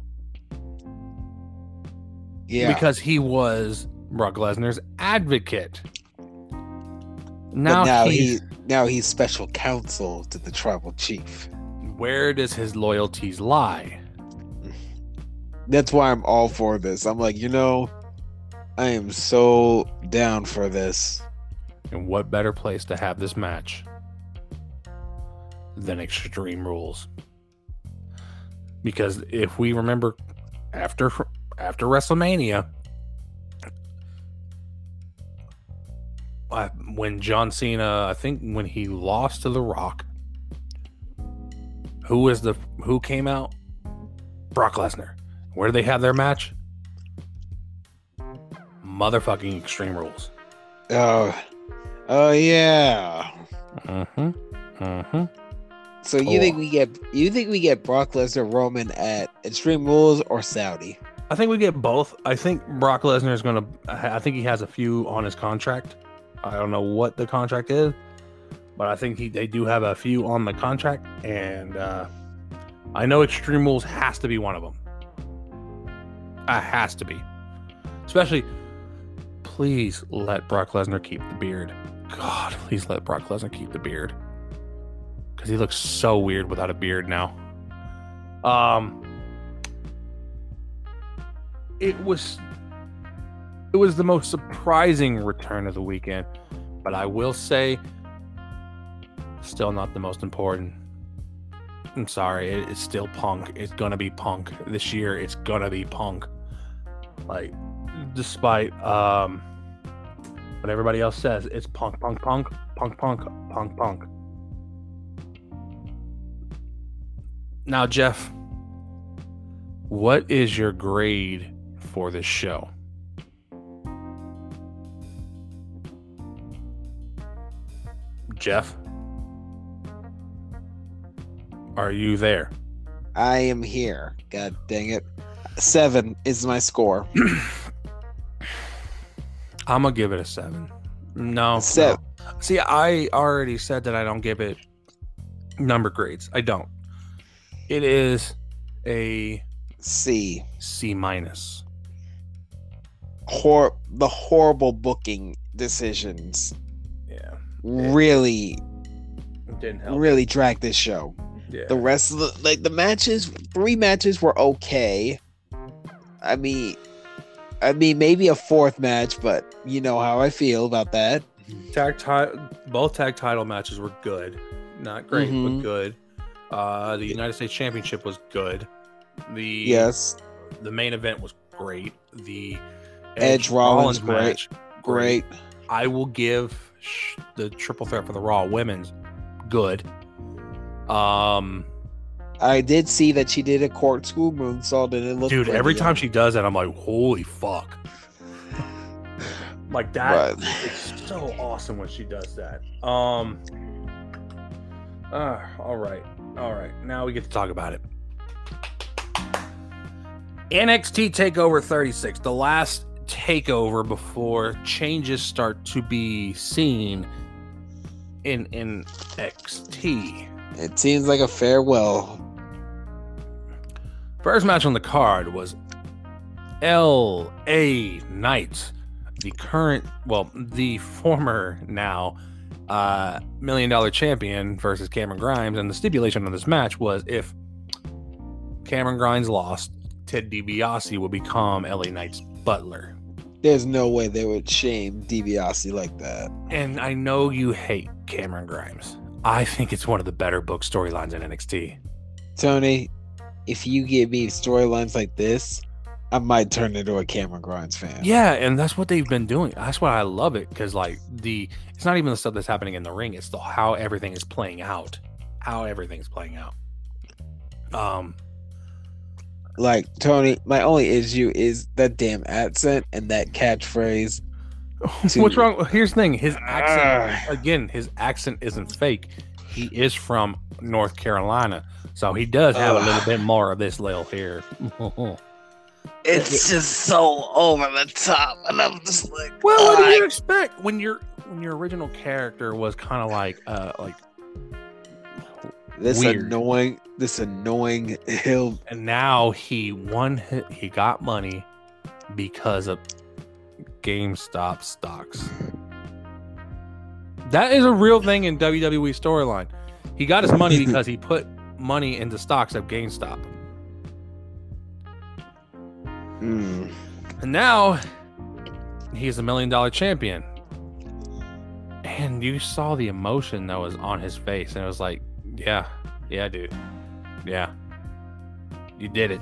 Yeah. because he was brock lesnar's advocate but now, now he's, he now he's special counsel to the tribal chief. where does his loyalties lie That's why I'm all for this. I'm like, you know, I am so down for this. And what better place to have this match than Extreme Rules? Because if we remember after after WrestleMania, uh, when John Cena, I think when he lost to The Rock, who was the who came out? Brock Lesnar. Where do they have their match? Motherfucking Extreme Rules. Oh, oh yeah. Mm-hmm. Mm-hmm. So you Oh. think we get you think we get Brock Lesnar Roman at Extreme Rules or Saudi? I think we get both. I think Brock Lesnar is going to. I think he has a few on his contract. I don't know what the contract is, but I think he they do have a few on the contract, and uh, I know Extreme Rules has to be one of them. It has to be, especially. Please let Brock Lesnar keep the beard. God, please let Brock Lesnar keep the beard, because he looks so weird without a beard now. Um, it was it was the most surprising return of the weekend but i will say still not the most important i'm sorry it- it's still punk it's gonna be punk this year it's gonna be punk like despite um what everybody else says it's punk punk punk punk punk punk punk now jeff what is your grade for this show? Jeff? Are you there? I am here. God dang it. Seven is my score. I'm gonna give it a seven. No, Seven. no. See, I already said that I don't give it number grades. I don't. It is a C. C minus. Hor- the horrible booking decisions Yeah, really, didn't help. really drag this show. Yeah. The rest of the like the matches, three matches were okay. I mean, I mean maybe a fourth match, but you know how I feel about that. tag ti- both tag title matches were good. Not great, Mhm. but good. Uh, the United States Championship was good. The Yes, the main event was great. The Edge Rollins, great. match, great. I will give sh- the triple threat for the Raw women's good. Um, I did see that she did a corkscrew moonsault and it looked dude, every pretty time she does that, I'm like, holy fuck! like that, But- it's so awesome when she does that. Um, uh, all right, all right. Now we get to talk about it. NXT Takeover 36, the last takeover before changes start to be seen in NXT. It seems like a farewell. First match on the card was L.A. Knight, the current, well, the former now uh, million dollar champion versus Cameron Grimes. And the stipulation of this match was if Cameron Grimes lost, Ted DiBiase would become L.A. Knight's butler. There's no way they would shame DiBiase like that. And I know you hate Cameron Grimes. I think it's one of the better book storylines in NXT. Tony, if you give me storylines like this, I might turn into a Cameron Grimes fan. Yeah, and that's what they've been doing. That's why I love it because like the it's not even the stuff that's happening in the ring; it's the how everything is playing out, how everything's playing out. Um, Like Tony, my only issue is that damn accent and that catchphrase. To- what's wrong? Here's the thing: his Ah. accent again, his accent isn't fake. He is from North Carolina, so he does have a little bit more of this little here. It's just so over the top, and I'm just like, Well, what do you expect when your when your original character was kind of like uh like this weird. annoying, this annoying hill. and now he won he got money because of GameStop stocks. That is a real thing in WWE storyline. He got his money because he put money into stocks at GameStop. Mm. And now he's a million dollar champion. And you saw the emotion that was on his face, and it was like, yeah, yeah, dude. Yeah. You did it.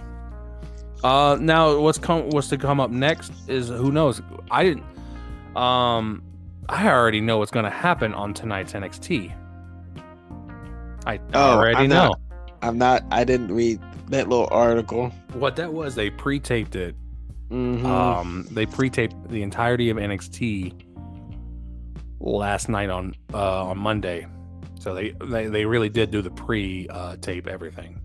Uh now what's come what's to come up next is who knows. I didn't um I already know what's gonna happen on tonight's NXT. I Oh, already I'm know. not- I'm not. I didn't read that little article. What that was, they pre-taped it Mhm. Um, they pre-taped the entirety of NXT last night on uh, on Monday, so they, they they really did do the pre-tape everything.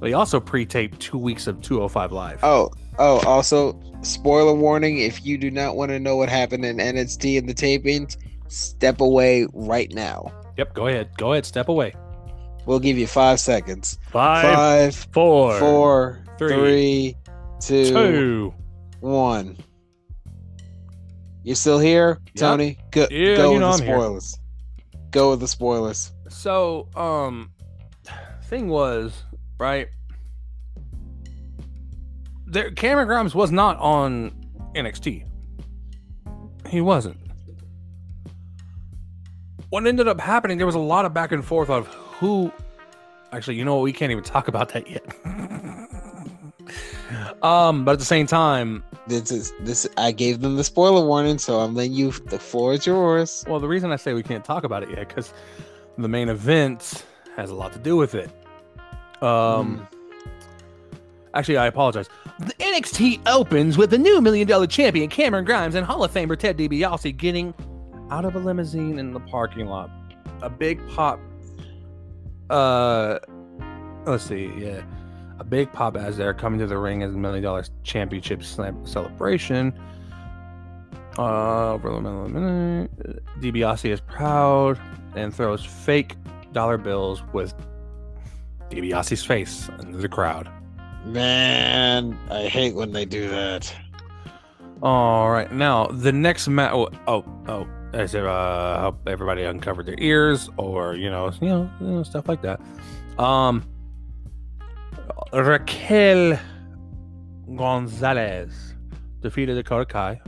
They also pre-taped two weeks of 205 Live. Oh, oh, also, spoiler warning if you do not want to know what happened in NXT in the tapings, step away right now. Yep, go ahead, go ahead, step away. We'll give you five seconds. Five, Five, four, four, three, three, two, two. one. You still here, Yep. Tony? Go, Yeah, go you with know the I'm here. spoilers. Go with the spoilers. So, um, thing was right. There, Cameron Grimes was not on NXT. He wasn't. What ended up happening? There was a lot of back and forth of who. Actually, you know what? We can't even talk about that yet. um, but at the same time, This is this. I gave them the spoiler warning, so I'm letting you. The floor is yours. Well, the reason I say we can't talk about it yet because the main event has a lot to do with it. Um, actually, I apologize. The NXT opens with the new million dollar champion Cameron Grimes and Hall of Famer Ted DiBiase getting out of a limousine in the parking lot. A big pop. Uh, let's see. Yeah, a big pop as they're coming to the ring as a million dollar championship slam celebration. Uh, over the middle of minute, DiBiase is proud and throws fake dollar bills with DiBiase's face into the crowd. Man, I hate when they do that. All right, now the next match. Oh, oh, oh, as if uh, hope everybody uncover their ears, or you know, you know, you know, stuff like that. Um, Raquel Gonzalez defeated Dakota Kai,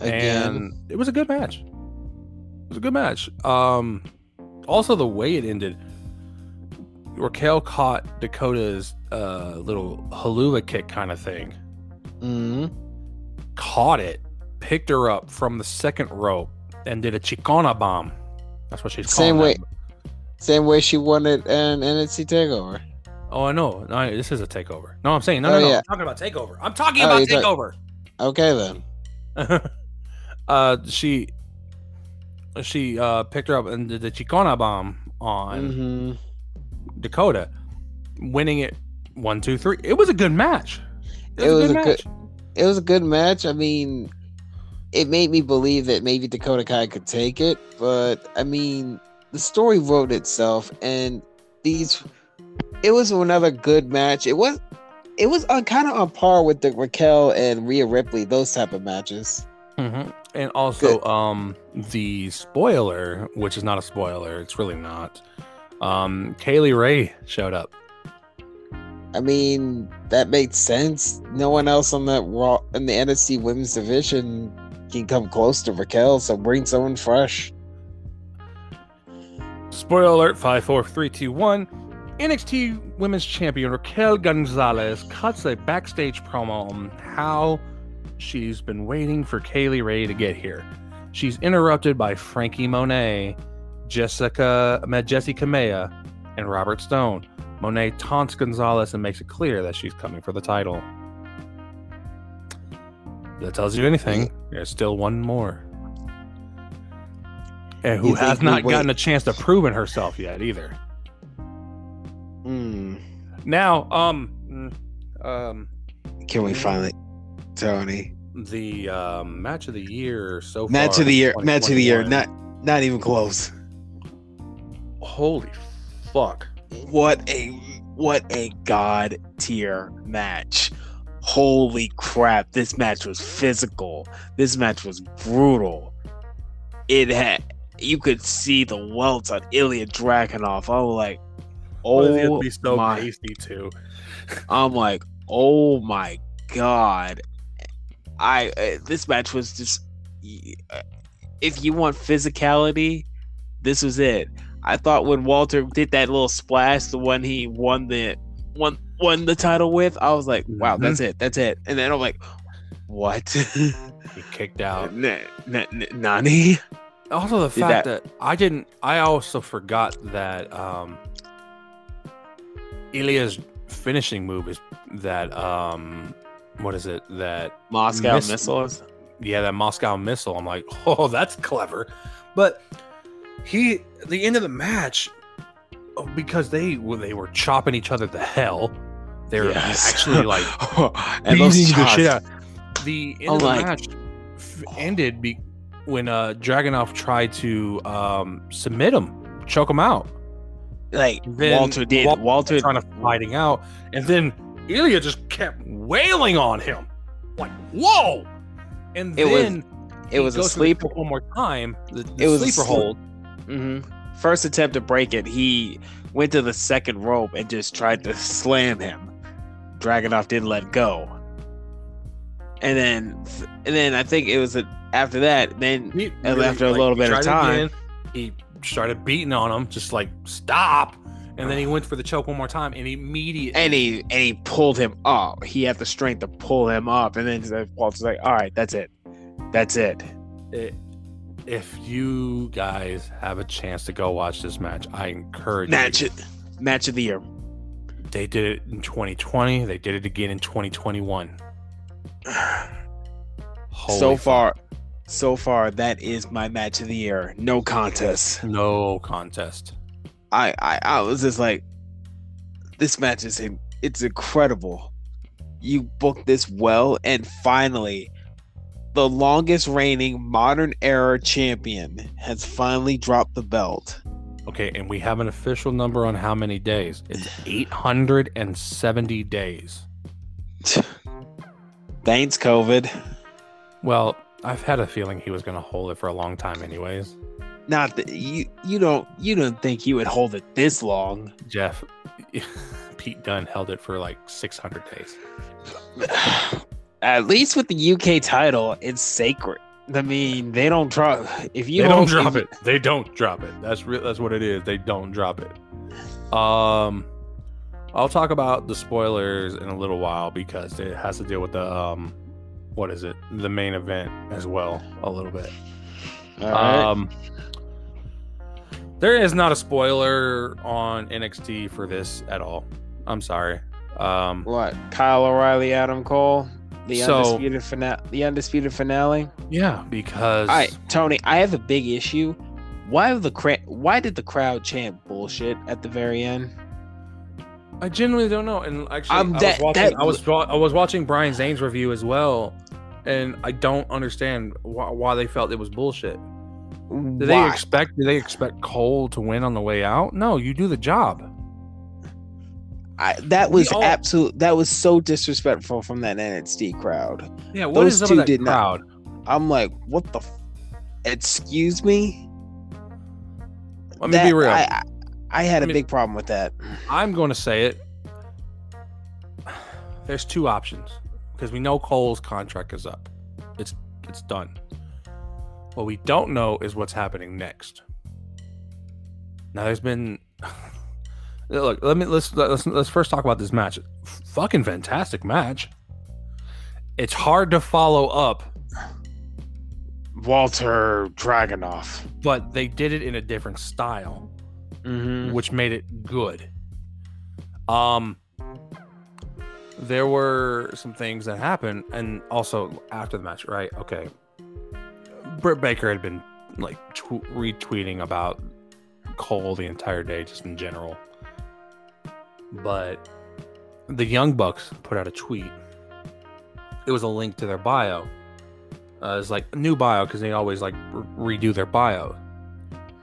Again, and it was a good match. It was a good match. Um, also the way it ended. Raquel caught Dakota's uh, little halula kick kind of thing Mm caught it, picked her up from the second rope, and did a Chingona bomb. That's what she's Same calling way- it. same way she won it in NXT Takeover. Oh, I know. No, this is a takeover. No, I'm saying no, Oh, no, no. yeah. I'm talking about takeover. I'm talking Oh, about takeover. Okay then. uh, she she uh picked her up and did the Chingona bomb on hmm Dakota, winning it one, two, three. It was a good match. It was, It a good a good- match. It was a good match. I mean, it made me believe that maybe Dakota Kai could take it, but I mean, the story wrote itself, and these. It was another good match. It was. It was on kind of on par with the Raquel and Rhea Ripley, those type of matches. Mhm. And also, um, the spoiler, which is not a spoiler, it's really not. Um, Kay Lee Ray showed up. I mean, that made sense. No one else on that Raw in the NXT Women's Division can come close to Raquel, so bring someone fresh. Spoiler alert: five, four, three, two, one. NXT Women's Champion Raquel Gonzalez cuts a backstage promo on how she's been waiting for Kay Lee Ray to get here. She's interrupted by Franky Monet, Jessica, Jessi Kamea, and Robert Stone. Monet taunts Gonzalez and makes it clear that she's coming for the title. That tells you anything. There's still one more. And who has not wait- gotten a chance to prove in herself yet either. Hmm. Now, um, mm, um, Can we finally, Tony? the um, match of the year so far. Match of the year. Match of the year. Not not even close. holy fuck. what a what a god tier match holy crap this match was physical this match was brutal it had you could see the welts on Ilja Dragunov. I was like, Oh, oh it'd be so my! tasty too. I'm like, oh my god! I uh, this match was just. uh, If you want physicality, this was it. I thought when Walter did that little splash, the one he won the won won the title with, I was like, wow, Mhm. that's it, that's it. And then I'm like, what? He kicked out. N- n- n- Nani? Also, the fact that... I didn't. I also forgot that um, Ilja's finishing move is that um, what is it? That Moscow Miss- missiles. yeah, that Moscow missile. I'm like, oh, that's clever. But he, the end of the match, because they well, they were chopping each other to hell. They were Yes. actually like and beating the shit out. The end I'm of the like- match f- ended be- when uh, Dragunov tried to um, submit him, choke him out. like Then Walter did. Walter Walter trying to fighting out, and then Ilja just kept wailing on him, like whoa. And It was- then it was a goes sleep- one more time. The, the It was a sleeper sleep- hold. hmm First attempt to break it, he went to the second rope and just tried to slam him. Dragunov didn't let go. And then, and then I think it was a, after that. Then He And after a little bit of time- again, he started beating on him, just like stop. And then he went for the choke one more time, and immediately and he and he pulled him up. He had the strength to pull him up. And then Walter's like, "All right, that's it, that's it." it, if you guys have a chance to go watch this match, I encourage Match you. it, match of the year. They did it in 2020. They did it again in 2021. Holy so fuck. far, so far, that is my match of the year. No contest. no contest. I, I I was just like, this match is in, it's incredible. You booked this well, and finally, the longest reigning modern era champion has finally dropped the belt. Okay, and we have an official number on how many days. It's 870 days. Thanks, COVID. Well, I've had a feeling he was going to hold it for a long time, anyways. Not that you you don't you don't think he would hold it this long. Jeff, Pete Dunne held it for like 600 days. At least with the UK title, it's sacred. I mean, they don't drop if you they don't hold- drop if- it. They don't drop it. That's real. That's what it is. They don't drop it. Um, I'll talk about the spoilers in a little while because it has to deal with the um, what is it? The main event as well a little bit. All right. Um, there is not a spoiler on NXT for this at all. I'm sorry. Um, what? Kyle O'Reilly, Adam Cole, the So- undisputed finale. The undisputed finale. yeah, because All right, Tony. I have a big issue. Why the cra- Why did the crowd chant bullshit at the very end? I genuinely don't know. And actually, Um, I, that- was watching, that- I was I was watching Brian Zane's review as well, and I don't understand why, why they felt it was bullshit. Did they expect? Did they expect Cole to win on the way out? No, you do the job. I, that was all- absolute. That was so disrespectful from that NXT crowd. Yeah, what Those is two did not- I'm like, what the? F- Excuse me. Let me That- be real. I, I, had I a big problem with that. I'm going to say it. There's two options because we know Cole's contract is up. It's it's done. What we don't know is what's happening next. Now there's been look. Let me let's let's let's first talk about this match. Fucking fantastic match. It's hard to follow up, Walter Dragunov. but they did it in a different style. Mm-hmm. which made it good. Um, there were some things that happened, and also after the match, right? Okay, Britt Baker had been like tw- retweeting about Cole the entire day, just in general. But the Young Bucks put out a tweet. It was a link to their bio. Uh, it's like a new bio because they always like re- redo their bio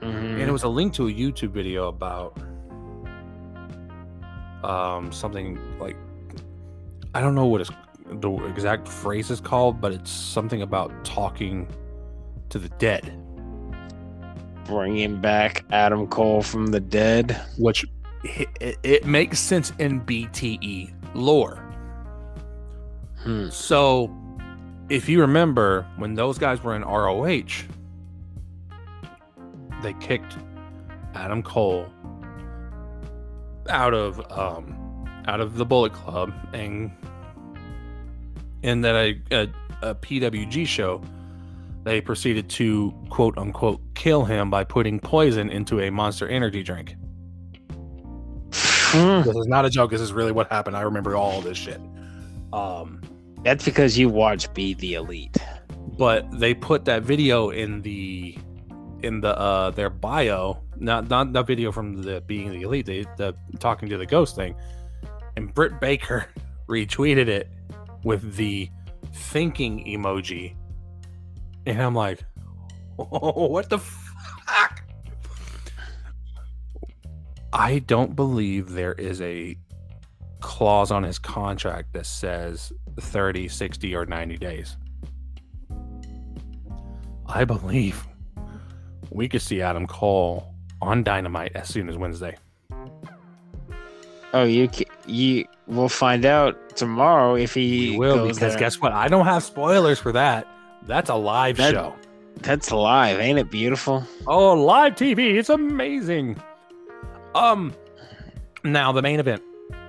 Mm-hmm. and it was a link to a YouTube video about um something like I don't know what it's, the exact phrase is called, but it's something about talking to the dead, bringing back Adam Cole from the dead. which it, it, makes sense in BTE lore. Hmm. So, if you remember when those guys were in ROH, they kicked Adam Cole out of um out of the Bullet Club and and that a, a, a PWG show they proceeded to quote unquote kill him by putting poison into a monster energy drink. Hmm. This is not a joke. This is really what happened. I remember all this shit. Um, That's because you watch Be the Elite. but they put that video in the in the uh their bio not not the video from the being the elite the, the talking to the ghost thing and britt baker retweeted it with the thinking emoji and i'm like oh, what the fuck i don't believe there is a clause on his contract that says 30 60 or 90 days I believe we could see Adam Cole on Dynamite as soon as Wednesday. Oh, you you will find out tomorrow if he We will because there. guess what? I don't have spoilers for that. That's a live That- show. That's live, ain't it beautiful? Oh, live TV. It's amazing. Um now the main event.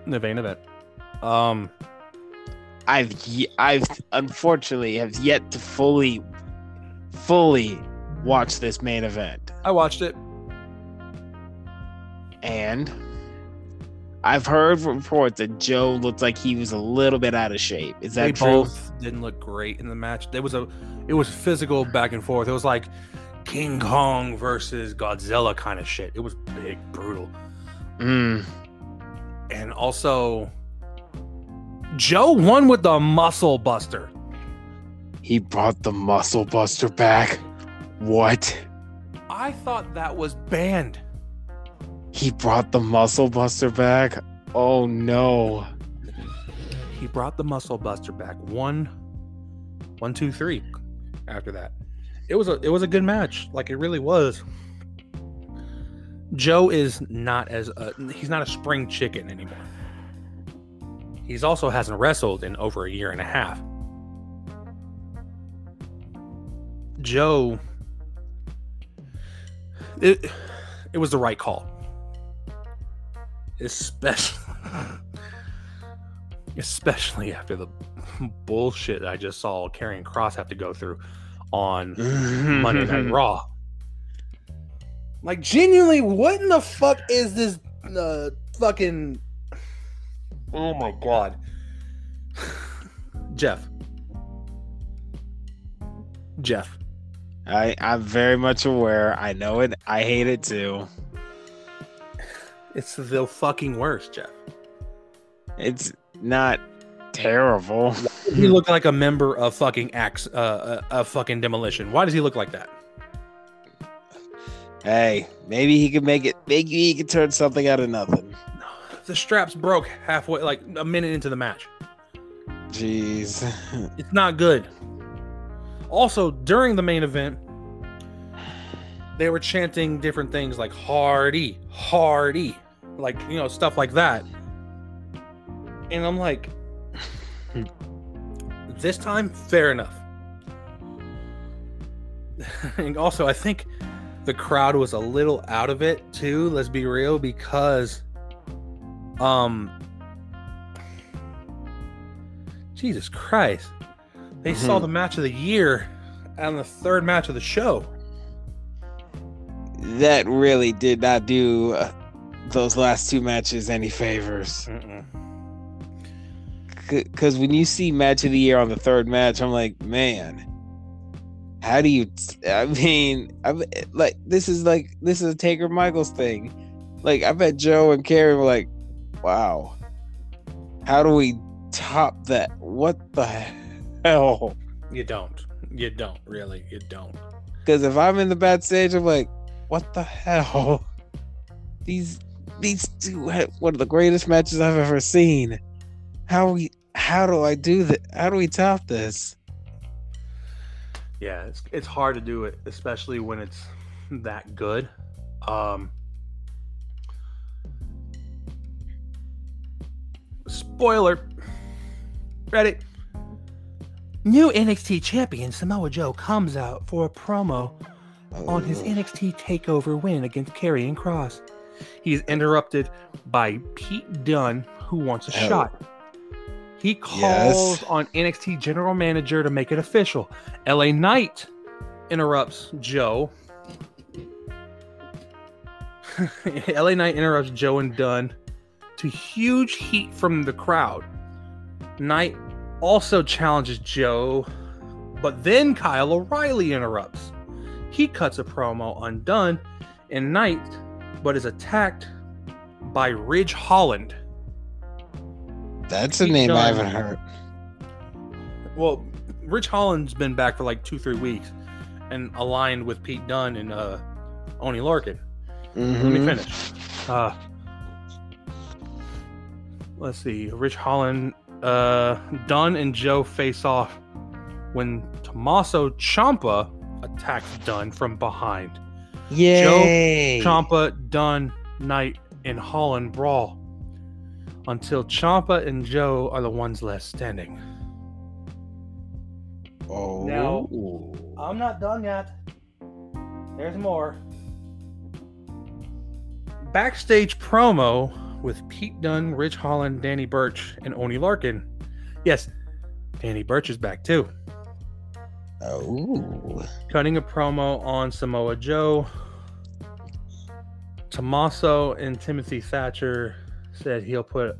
The main event. Um I've ye- I've unfortunately have yet to fully fully watch this main event, I watched it. and I've heard reports that Joe looked like he was a little bit out of shape. Is that they true? both didn't look great in the match. There was a it was physical back and forth. It was like King Kong versus Godzilla kind of shit. It was big, brutal. Mm. and also Joe won with the muscle buster. He brought the muscle buster back. What? I thought that was banned. He brought the muscle buster back? Oh no. He brought the muscle buster back. One, one, two, three. After that, it was a it was a good match. Like it really was. Joe is not as a, he's not a spring chicken anymore. He's also hasn't wrestled in over a year and a half. Joe, it it was the right call, especially especially after the bullshit I just saw Karrion Kross have to go through on Monday Night Raw. Like genuinely, what in the fuck is this uh, fucking Oh my god. Jeff. Jeff. I, I'm very much aware. I know it. I hate it too. It's the fucking worst, Jeff. It's not terrible. He looked like a member of fucking Axe, uh, uh, of fucking Demolition. Why does he look like that? Hey, maybe he could make it. Maybe he could turn something out of nothing. The straps broke halfway, like a minute into the match. Jeez. It's not good. Also, during the main event, they were chanting different things like Hardy, Hardy, like, you know, stuff like that. And I'm like, this time, fair enough. and also, I think the crowd was a little out of it too, let's be real, because, um, Jesus Christ. They saw Mhm. the match of the year and the third match of the show. that really did not do uh, those last two matches any favors. Because when you see match of the year on the third match, I'm like, man, how do you? I mean, I like this is like this is a Taker Michaels thing. Like I bet Joe and Carrie were like, wow, how do we top that? What the hell? You don't. You don't, really. You don't. Because if I'm in the bad stage, I'm like, what the hell? These these two had one of the greatest matches I've ever seen. How we how do I do that? How do we top this? Yeah, it's, it's hard to do it, especially when it's that good. Um, spoiler. Ready? New NXT champion Samoa Joe comes out for a promo on his Oh, NXT takeover win against Karrion Kross. He is interrupted by Pete Dunne, who wants a Oh. shot. He calls Yes. on NXT general manager to make it official. LA Knight interrupts Joe. LA Knight interrupts Joe and Dunne to huge heat from the crowd. Knight also challenges Joe, but then Kyle O'Reilly interrupts. He cuts a promo on Dunne and Knight, but is attacked by Ridge Holland. That's a name I haven't heard. Well, Ridge Holland's been back for like two, three weeks and aligned with Pete Dunne and uh, Oney Lorcan. Let me Mhm. finish. Uh, let's see. Ridge Holland, uh, Dunne, and Joe face off when Tommaso Ciampa attacks Dunne from behind. Yay! Ciampa, Dunne, Knight, and Holland brawl until Ciampa and Joe are the ones left standing. Oh. Now- I'm not done yet. There's more. Backstage promo with Pete Dunne, Ridge Holland, Danny Burch, and Oney Lorcan. Yes, Danny Burch is back too. Oh. Cutting a promo on Samoa Joe. Tommaso and Timothy Thatcher said he'll put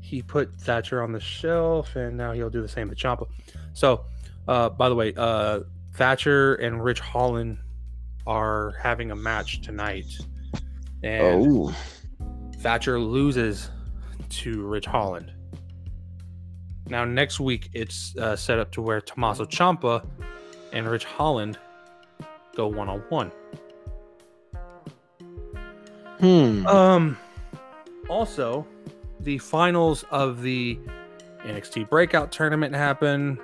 he put Thatcher on the shelf and now he'll do the same to Ciampa. So, uh, by the way, uh, Thatcher and Ridge Holland are having a match tonight, and Oh. Thatcher loses to Ridge Holland. Now next week it's uh, set up to where Tommaso Ciampa and Ridge Holland go one on one. Hmm. Um. Also, the finals of the NXT Breakout Tournament happen,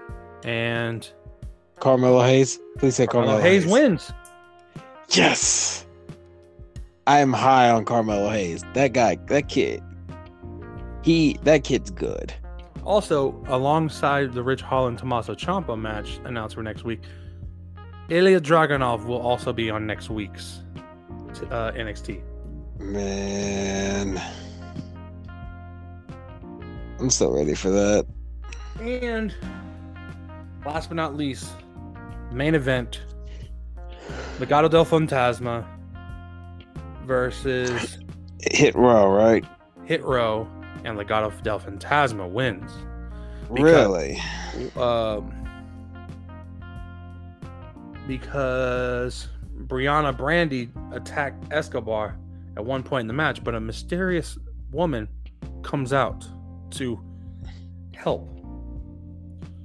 and Carmelo Hayes. Please say Carmelo, Carmelo Hayes wins. Yes. I am high on Carmelo Hayes. That guy, that kid. He that kid's good. Also, alongside the Ridge Holland Tommaso Ciampa match announced for next week, Ilja Dragunov will also be on next week's uh, NXT. Man. I'm so ready for that. And last but not least, main event Legado del Fantasma versus Hit row, right? Hit Row, and Legado del Fantasma wins. Because- really? Um, because Brianna Brandy attacked Escobar at one point in the match, but a mysterious woman comes out to help.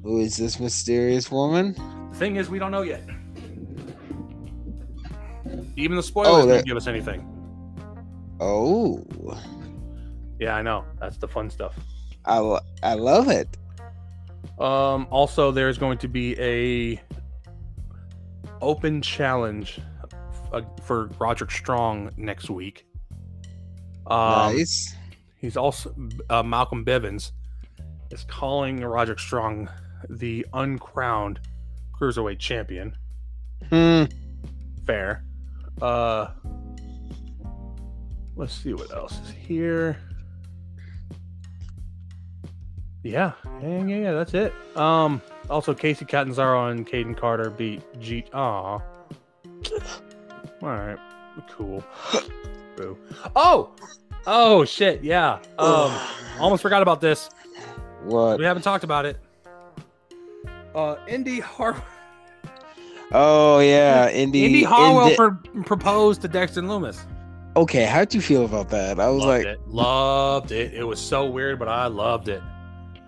Who is this mysterious woman? The thing is, we don't know yet. Even the spoilers Oh, don't give us anything. Oh, Yeah, I know. That's the fun stuff. I, lo- I love it. Um, also, there's going to be a open challenge uh, for Roderick Strong next week. Um, nice. He's also uh, Malcolm Bivens is calling Roderick Strong the uncrowned cruiserweight champion. Hmm. Fair. Uh, let's see what else is here. Yeah, yeah, yeah, yeah. That's it. Um, also Kacy Catanzaro and Kayden Carter beat G. Aw. All right, cool. Boo. Oh, oh shit. Yeah. Um, almost forgot about this. what? We haven't talked about it. Uh, Indy Har- Oh yeah, Indy. Indi Hartwell Indi- pro- proposed to Dexter Lumis. okay, how'd you feel about that? I was Loved like, it. Loved it. It was so weird, but I loved it.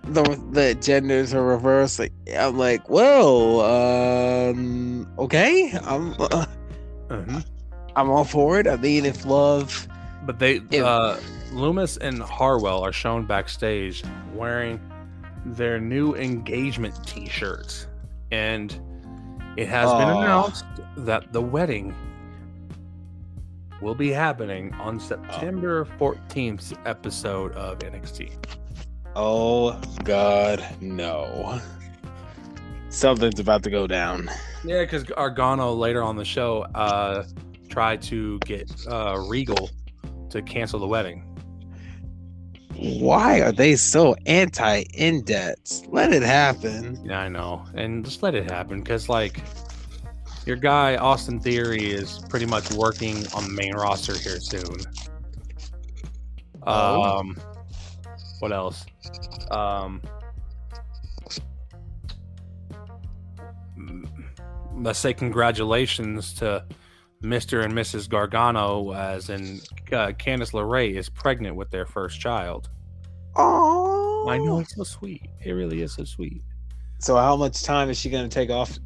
the the genders are reversed. Like, I'm like, well, um, okay, I'm uh. I'm all for it. I mean, if love, But they, Ew. uh, Lumis and Hartwell are shown backstage wearing their new engagement T-shirts, and it has been announced that the wedding will be happening on September 14th episode of NXT. oh god, no, something's about to go down. Yeah, because Gargano later on the show uh, tried to get uh, Regal to cancel the wedding. Why are they so anti indebts? Let it happen. Yeah, I know, and just let it happen because like your guy Austin Theory is pretty much working on the main roster here soon. Oh. Um, what else? Um, let's say congratulations to Mr. and Mrs. Gargano, as in uh, Candice LeRae is pregnant with their first child. Oh, I know it's so sweet. It really is so sweet. So, how much time is she gonna take off?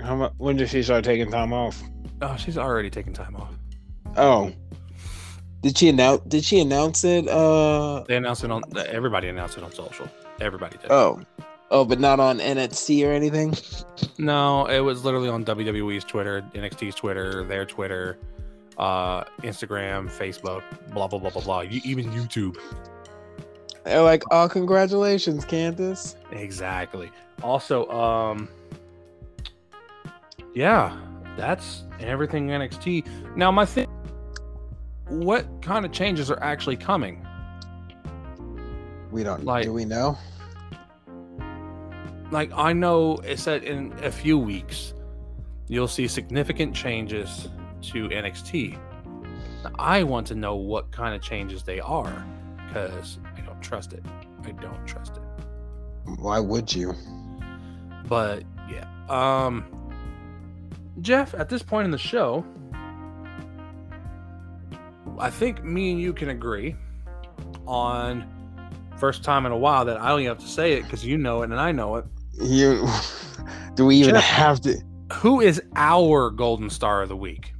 How much? When does she start taking time off? Oh, she's already taking time off. Oh, did she announce? Did she announce it? Uh They announced it on. Everybody announced it on social. Everybody did. oh, oh, but not on NXT or anything. No, it was literally on WWE's Twitter, NXT's Twitter, their Twitter, uh, Instagram, Facebook, blah blah blah blah blah. You, even YouTube. They're like, oh, congratulations, Candice. Exactly. Also, um, yeah, that's everything NXT. Now, my thing. What kind of changes are actually coming? We don't. Like- do we know? Like I know it said in a few weeks you'll see significant changes to NXT. I want to know what kind of changes they are because I don't trust it. I don't trust it. Why would you? But yeah, um, Jeff, at this point in the show, I think me and you can agree on first time in a while that I don't even have to say it because you know it and I know it. You do we even Jeff. have to? Who is our golden star of the week?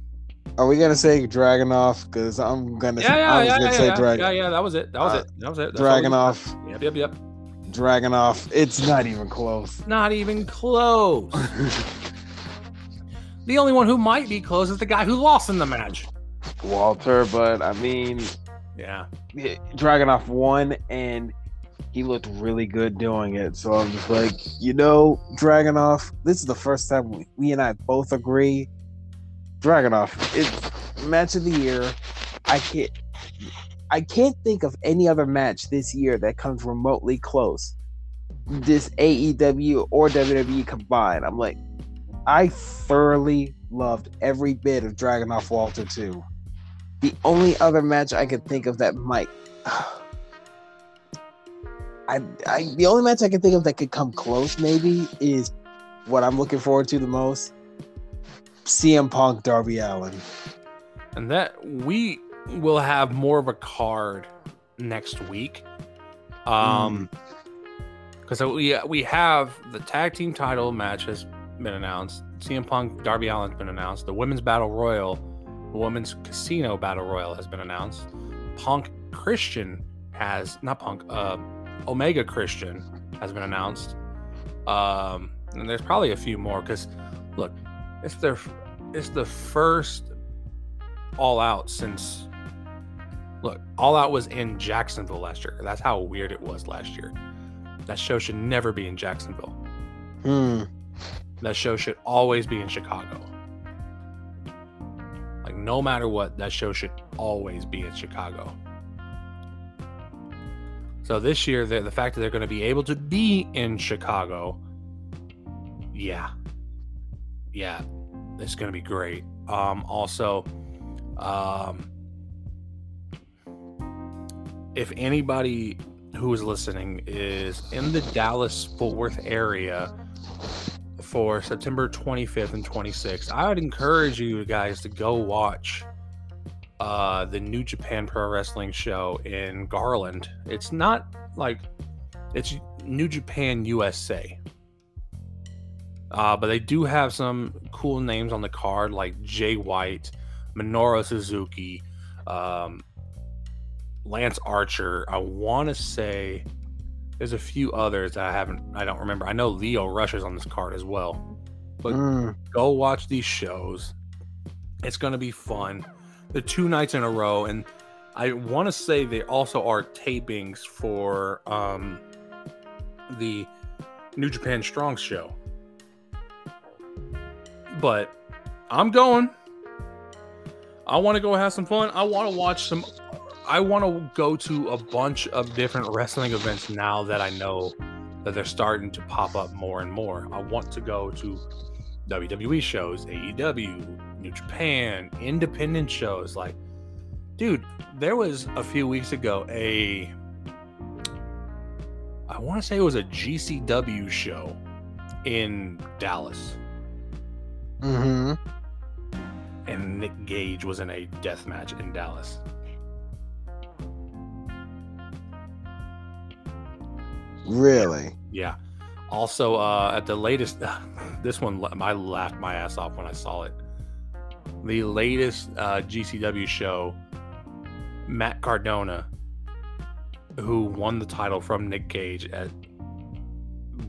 Are we gonna say Dragunov? Because I'm gonna. Yeah, yeah, I was yeah, gonna yeah, say yeah, Dragon. yeah, yeah. That was it. That was Uh, it. That was it. That's all we- Dragunov. Yep, yep, yep. Dragunov. It's not even close. Not even close. the only one who might be close is the guy who lost in the match. Walter, but I mean, Yeah. yeah, Dragunov won, and he looked really good doing it. So I'm just like, you know, Dragunov. This is the first time we, we and I both agree. Dragunov, it's match of the year. I can't. I can't think of any other match this year that comes remotely close. This AEW or WWE combined. I'm like, I thoroughly loved every bit of Dragunov Walter 2. The only other match I could think of that might I, I the only match I can think of that could come close maybe is what I'm looking forward to the most. CM Punk Darby Allin. And that we will have more of a card next week. Um because we we have the tag team title match has been announced. CM Punk Darby Allin's been announced. The women's battle royal, the women's casino battle royal has been announced. Punk Christian has not Punk, uh Omega Christian has been announced. Um and there's probably a few more because look, it's their it's the first all out since look all out was in jacksonville last year. That's how weird it was last year. That show should never be in jacksonville. Hmm. that show should always be in chicago. Like no matter what that show should always be in chicago so this year the, the fact that they're going to be able to be in chicago yeah. Yeah it's going to be great. Um also um if anybody who is listening is in the Dallas Fort Worth area for September 25th and 26th, I would encourage you guys to go watch uh, the New Japan Pro Wrestling show in Garland. It's not like it's New Japan USA. Uh, but they do have some cool names on the card like Jay White, Minoru Suzuki, um, Lance Archer. I want to say there's a few others that I haven't, I don't remember. I know Lio Rush is on this card as well. But Mm. go watch these shows. It's going to be fun. The two nights in a row, and I want to say they also are tapings for um, the New Japan Strong show. But I'm going. I want to go have some fun. I want to watch some. I want to go to a bunch of different wrestling events now that I know that they're starting to pop up more and more. I want to go to WWE shows, AEW, New Japan, independent shows. Like, dude, there was a few weeks ago a, I want to say it was a GCW show in Dallas, Mm-hmm. and Nick Gage was in a death match in Dallas. Really? Yeah. Also, uh, at the latest, this one I laughed my ass off when I saw it. The latest uh, GCW show, Matt Cardona, who won the title from Nick Gage at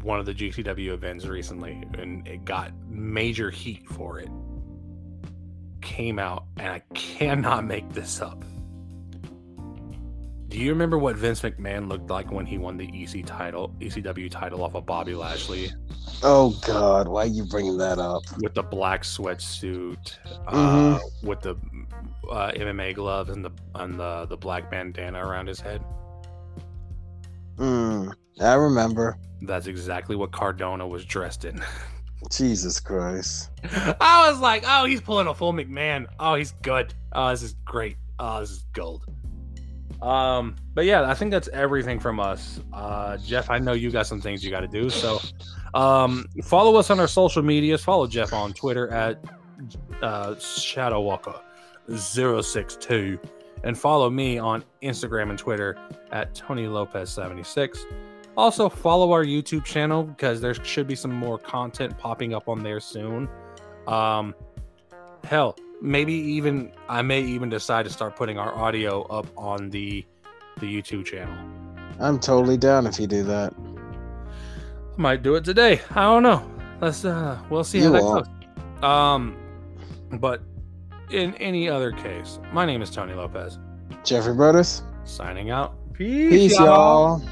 one of the GCW events recently, and it got major heat for it. Came out, and I cannot make this up. Do you remember what Vince McMahon looked like when he won the EC title, ECW title off of Bobby Lashley Oh God, why are you bringing that up? with the black sweatsuit, uh, Mhm. with the uh, MMA gloves and the and the the black bandana around his head? Mm, I remember. That's exactly what Cardona was dressed in. Jesus Christ. I was like, oh, he's pulling a full McMahon. Oh, he's good. Oh, this is great. Oh, this is gold. Um, but yeah, I think that's everything from us. Uh, Jeff, I know you got some things you got to do, so um, follow us on our social medias. Follow Jeff on Twitter at uh, ShadowWalker062 and follow me on Instagram and Twitter at Tony Lopez 76. Also, follow our YouTube channel because there should be some more content popping up on there soon. Um, hell, maybe even I may even decide to start putting our audio up on the the YouTube channel. I'm totally down if you do that. Might do it today. I don't know. Let's uh we'll see how that goes. Um but in any other case, my name is Tony Lopez. Jeffrey Brothers. Signing out. Peace, y'all.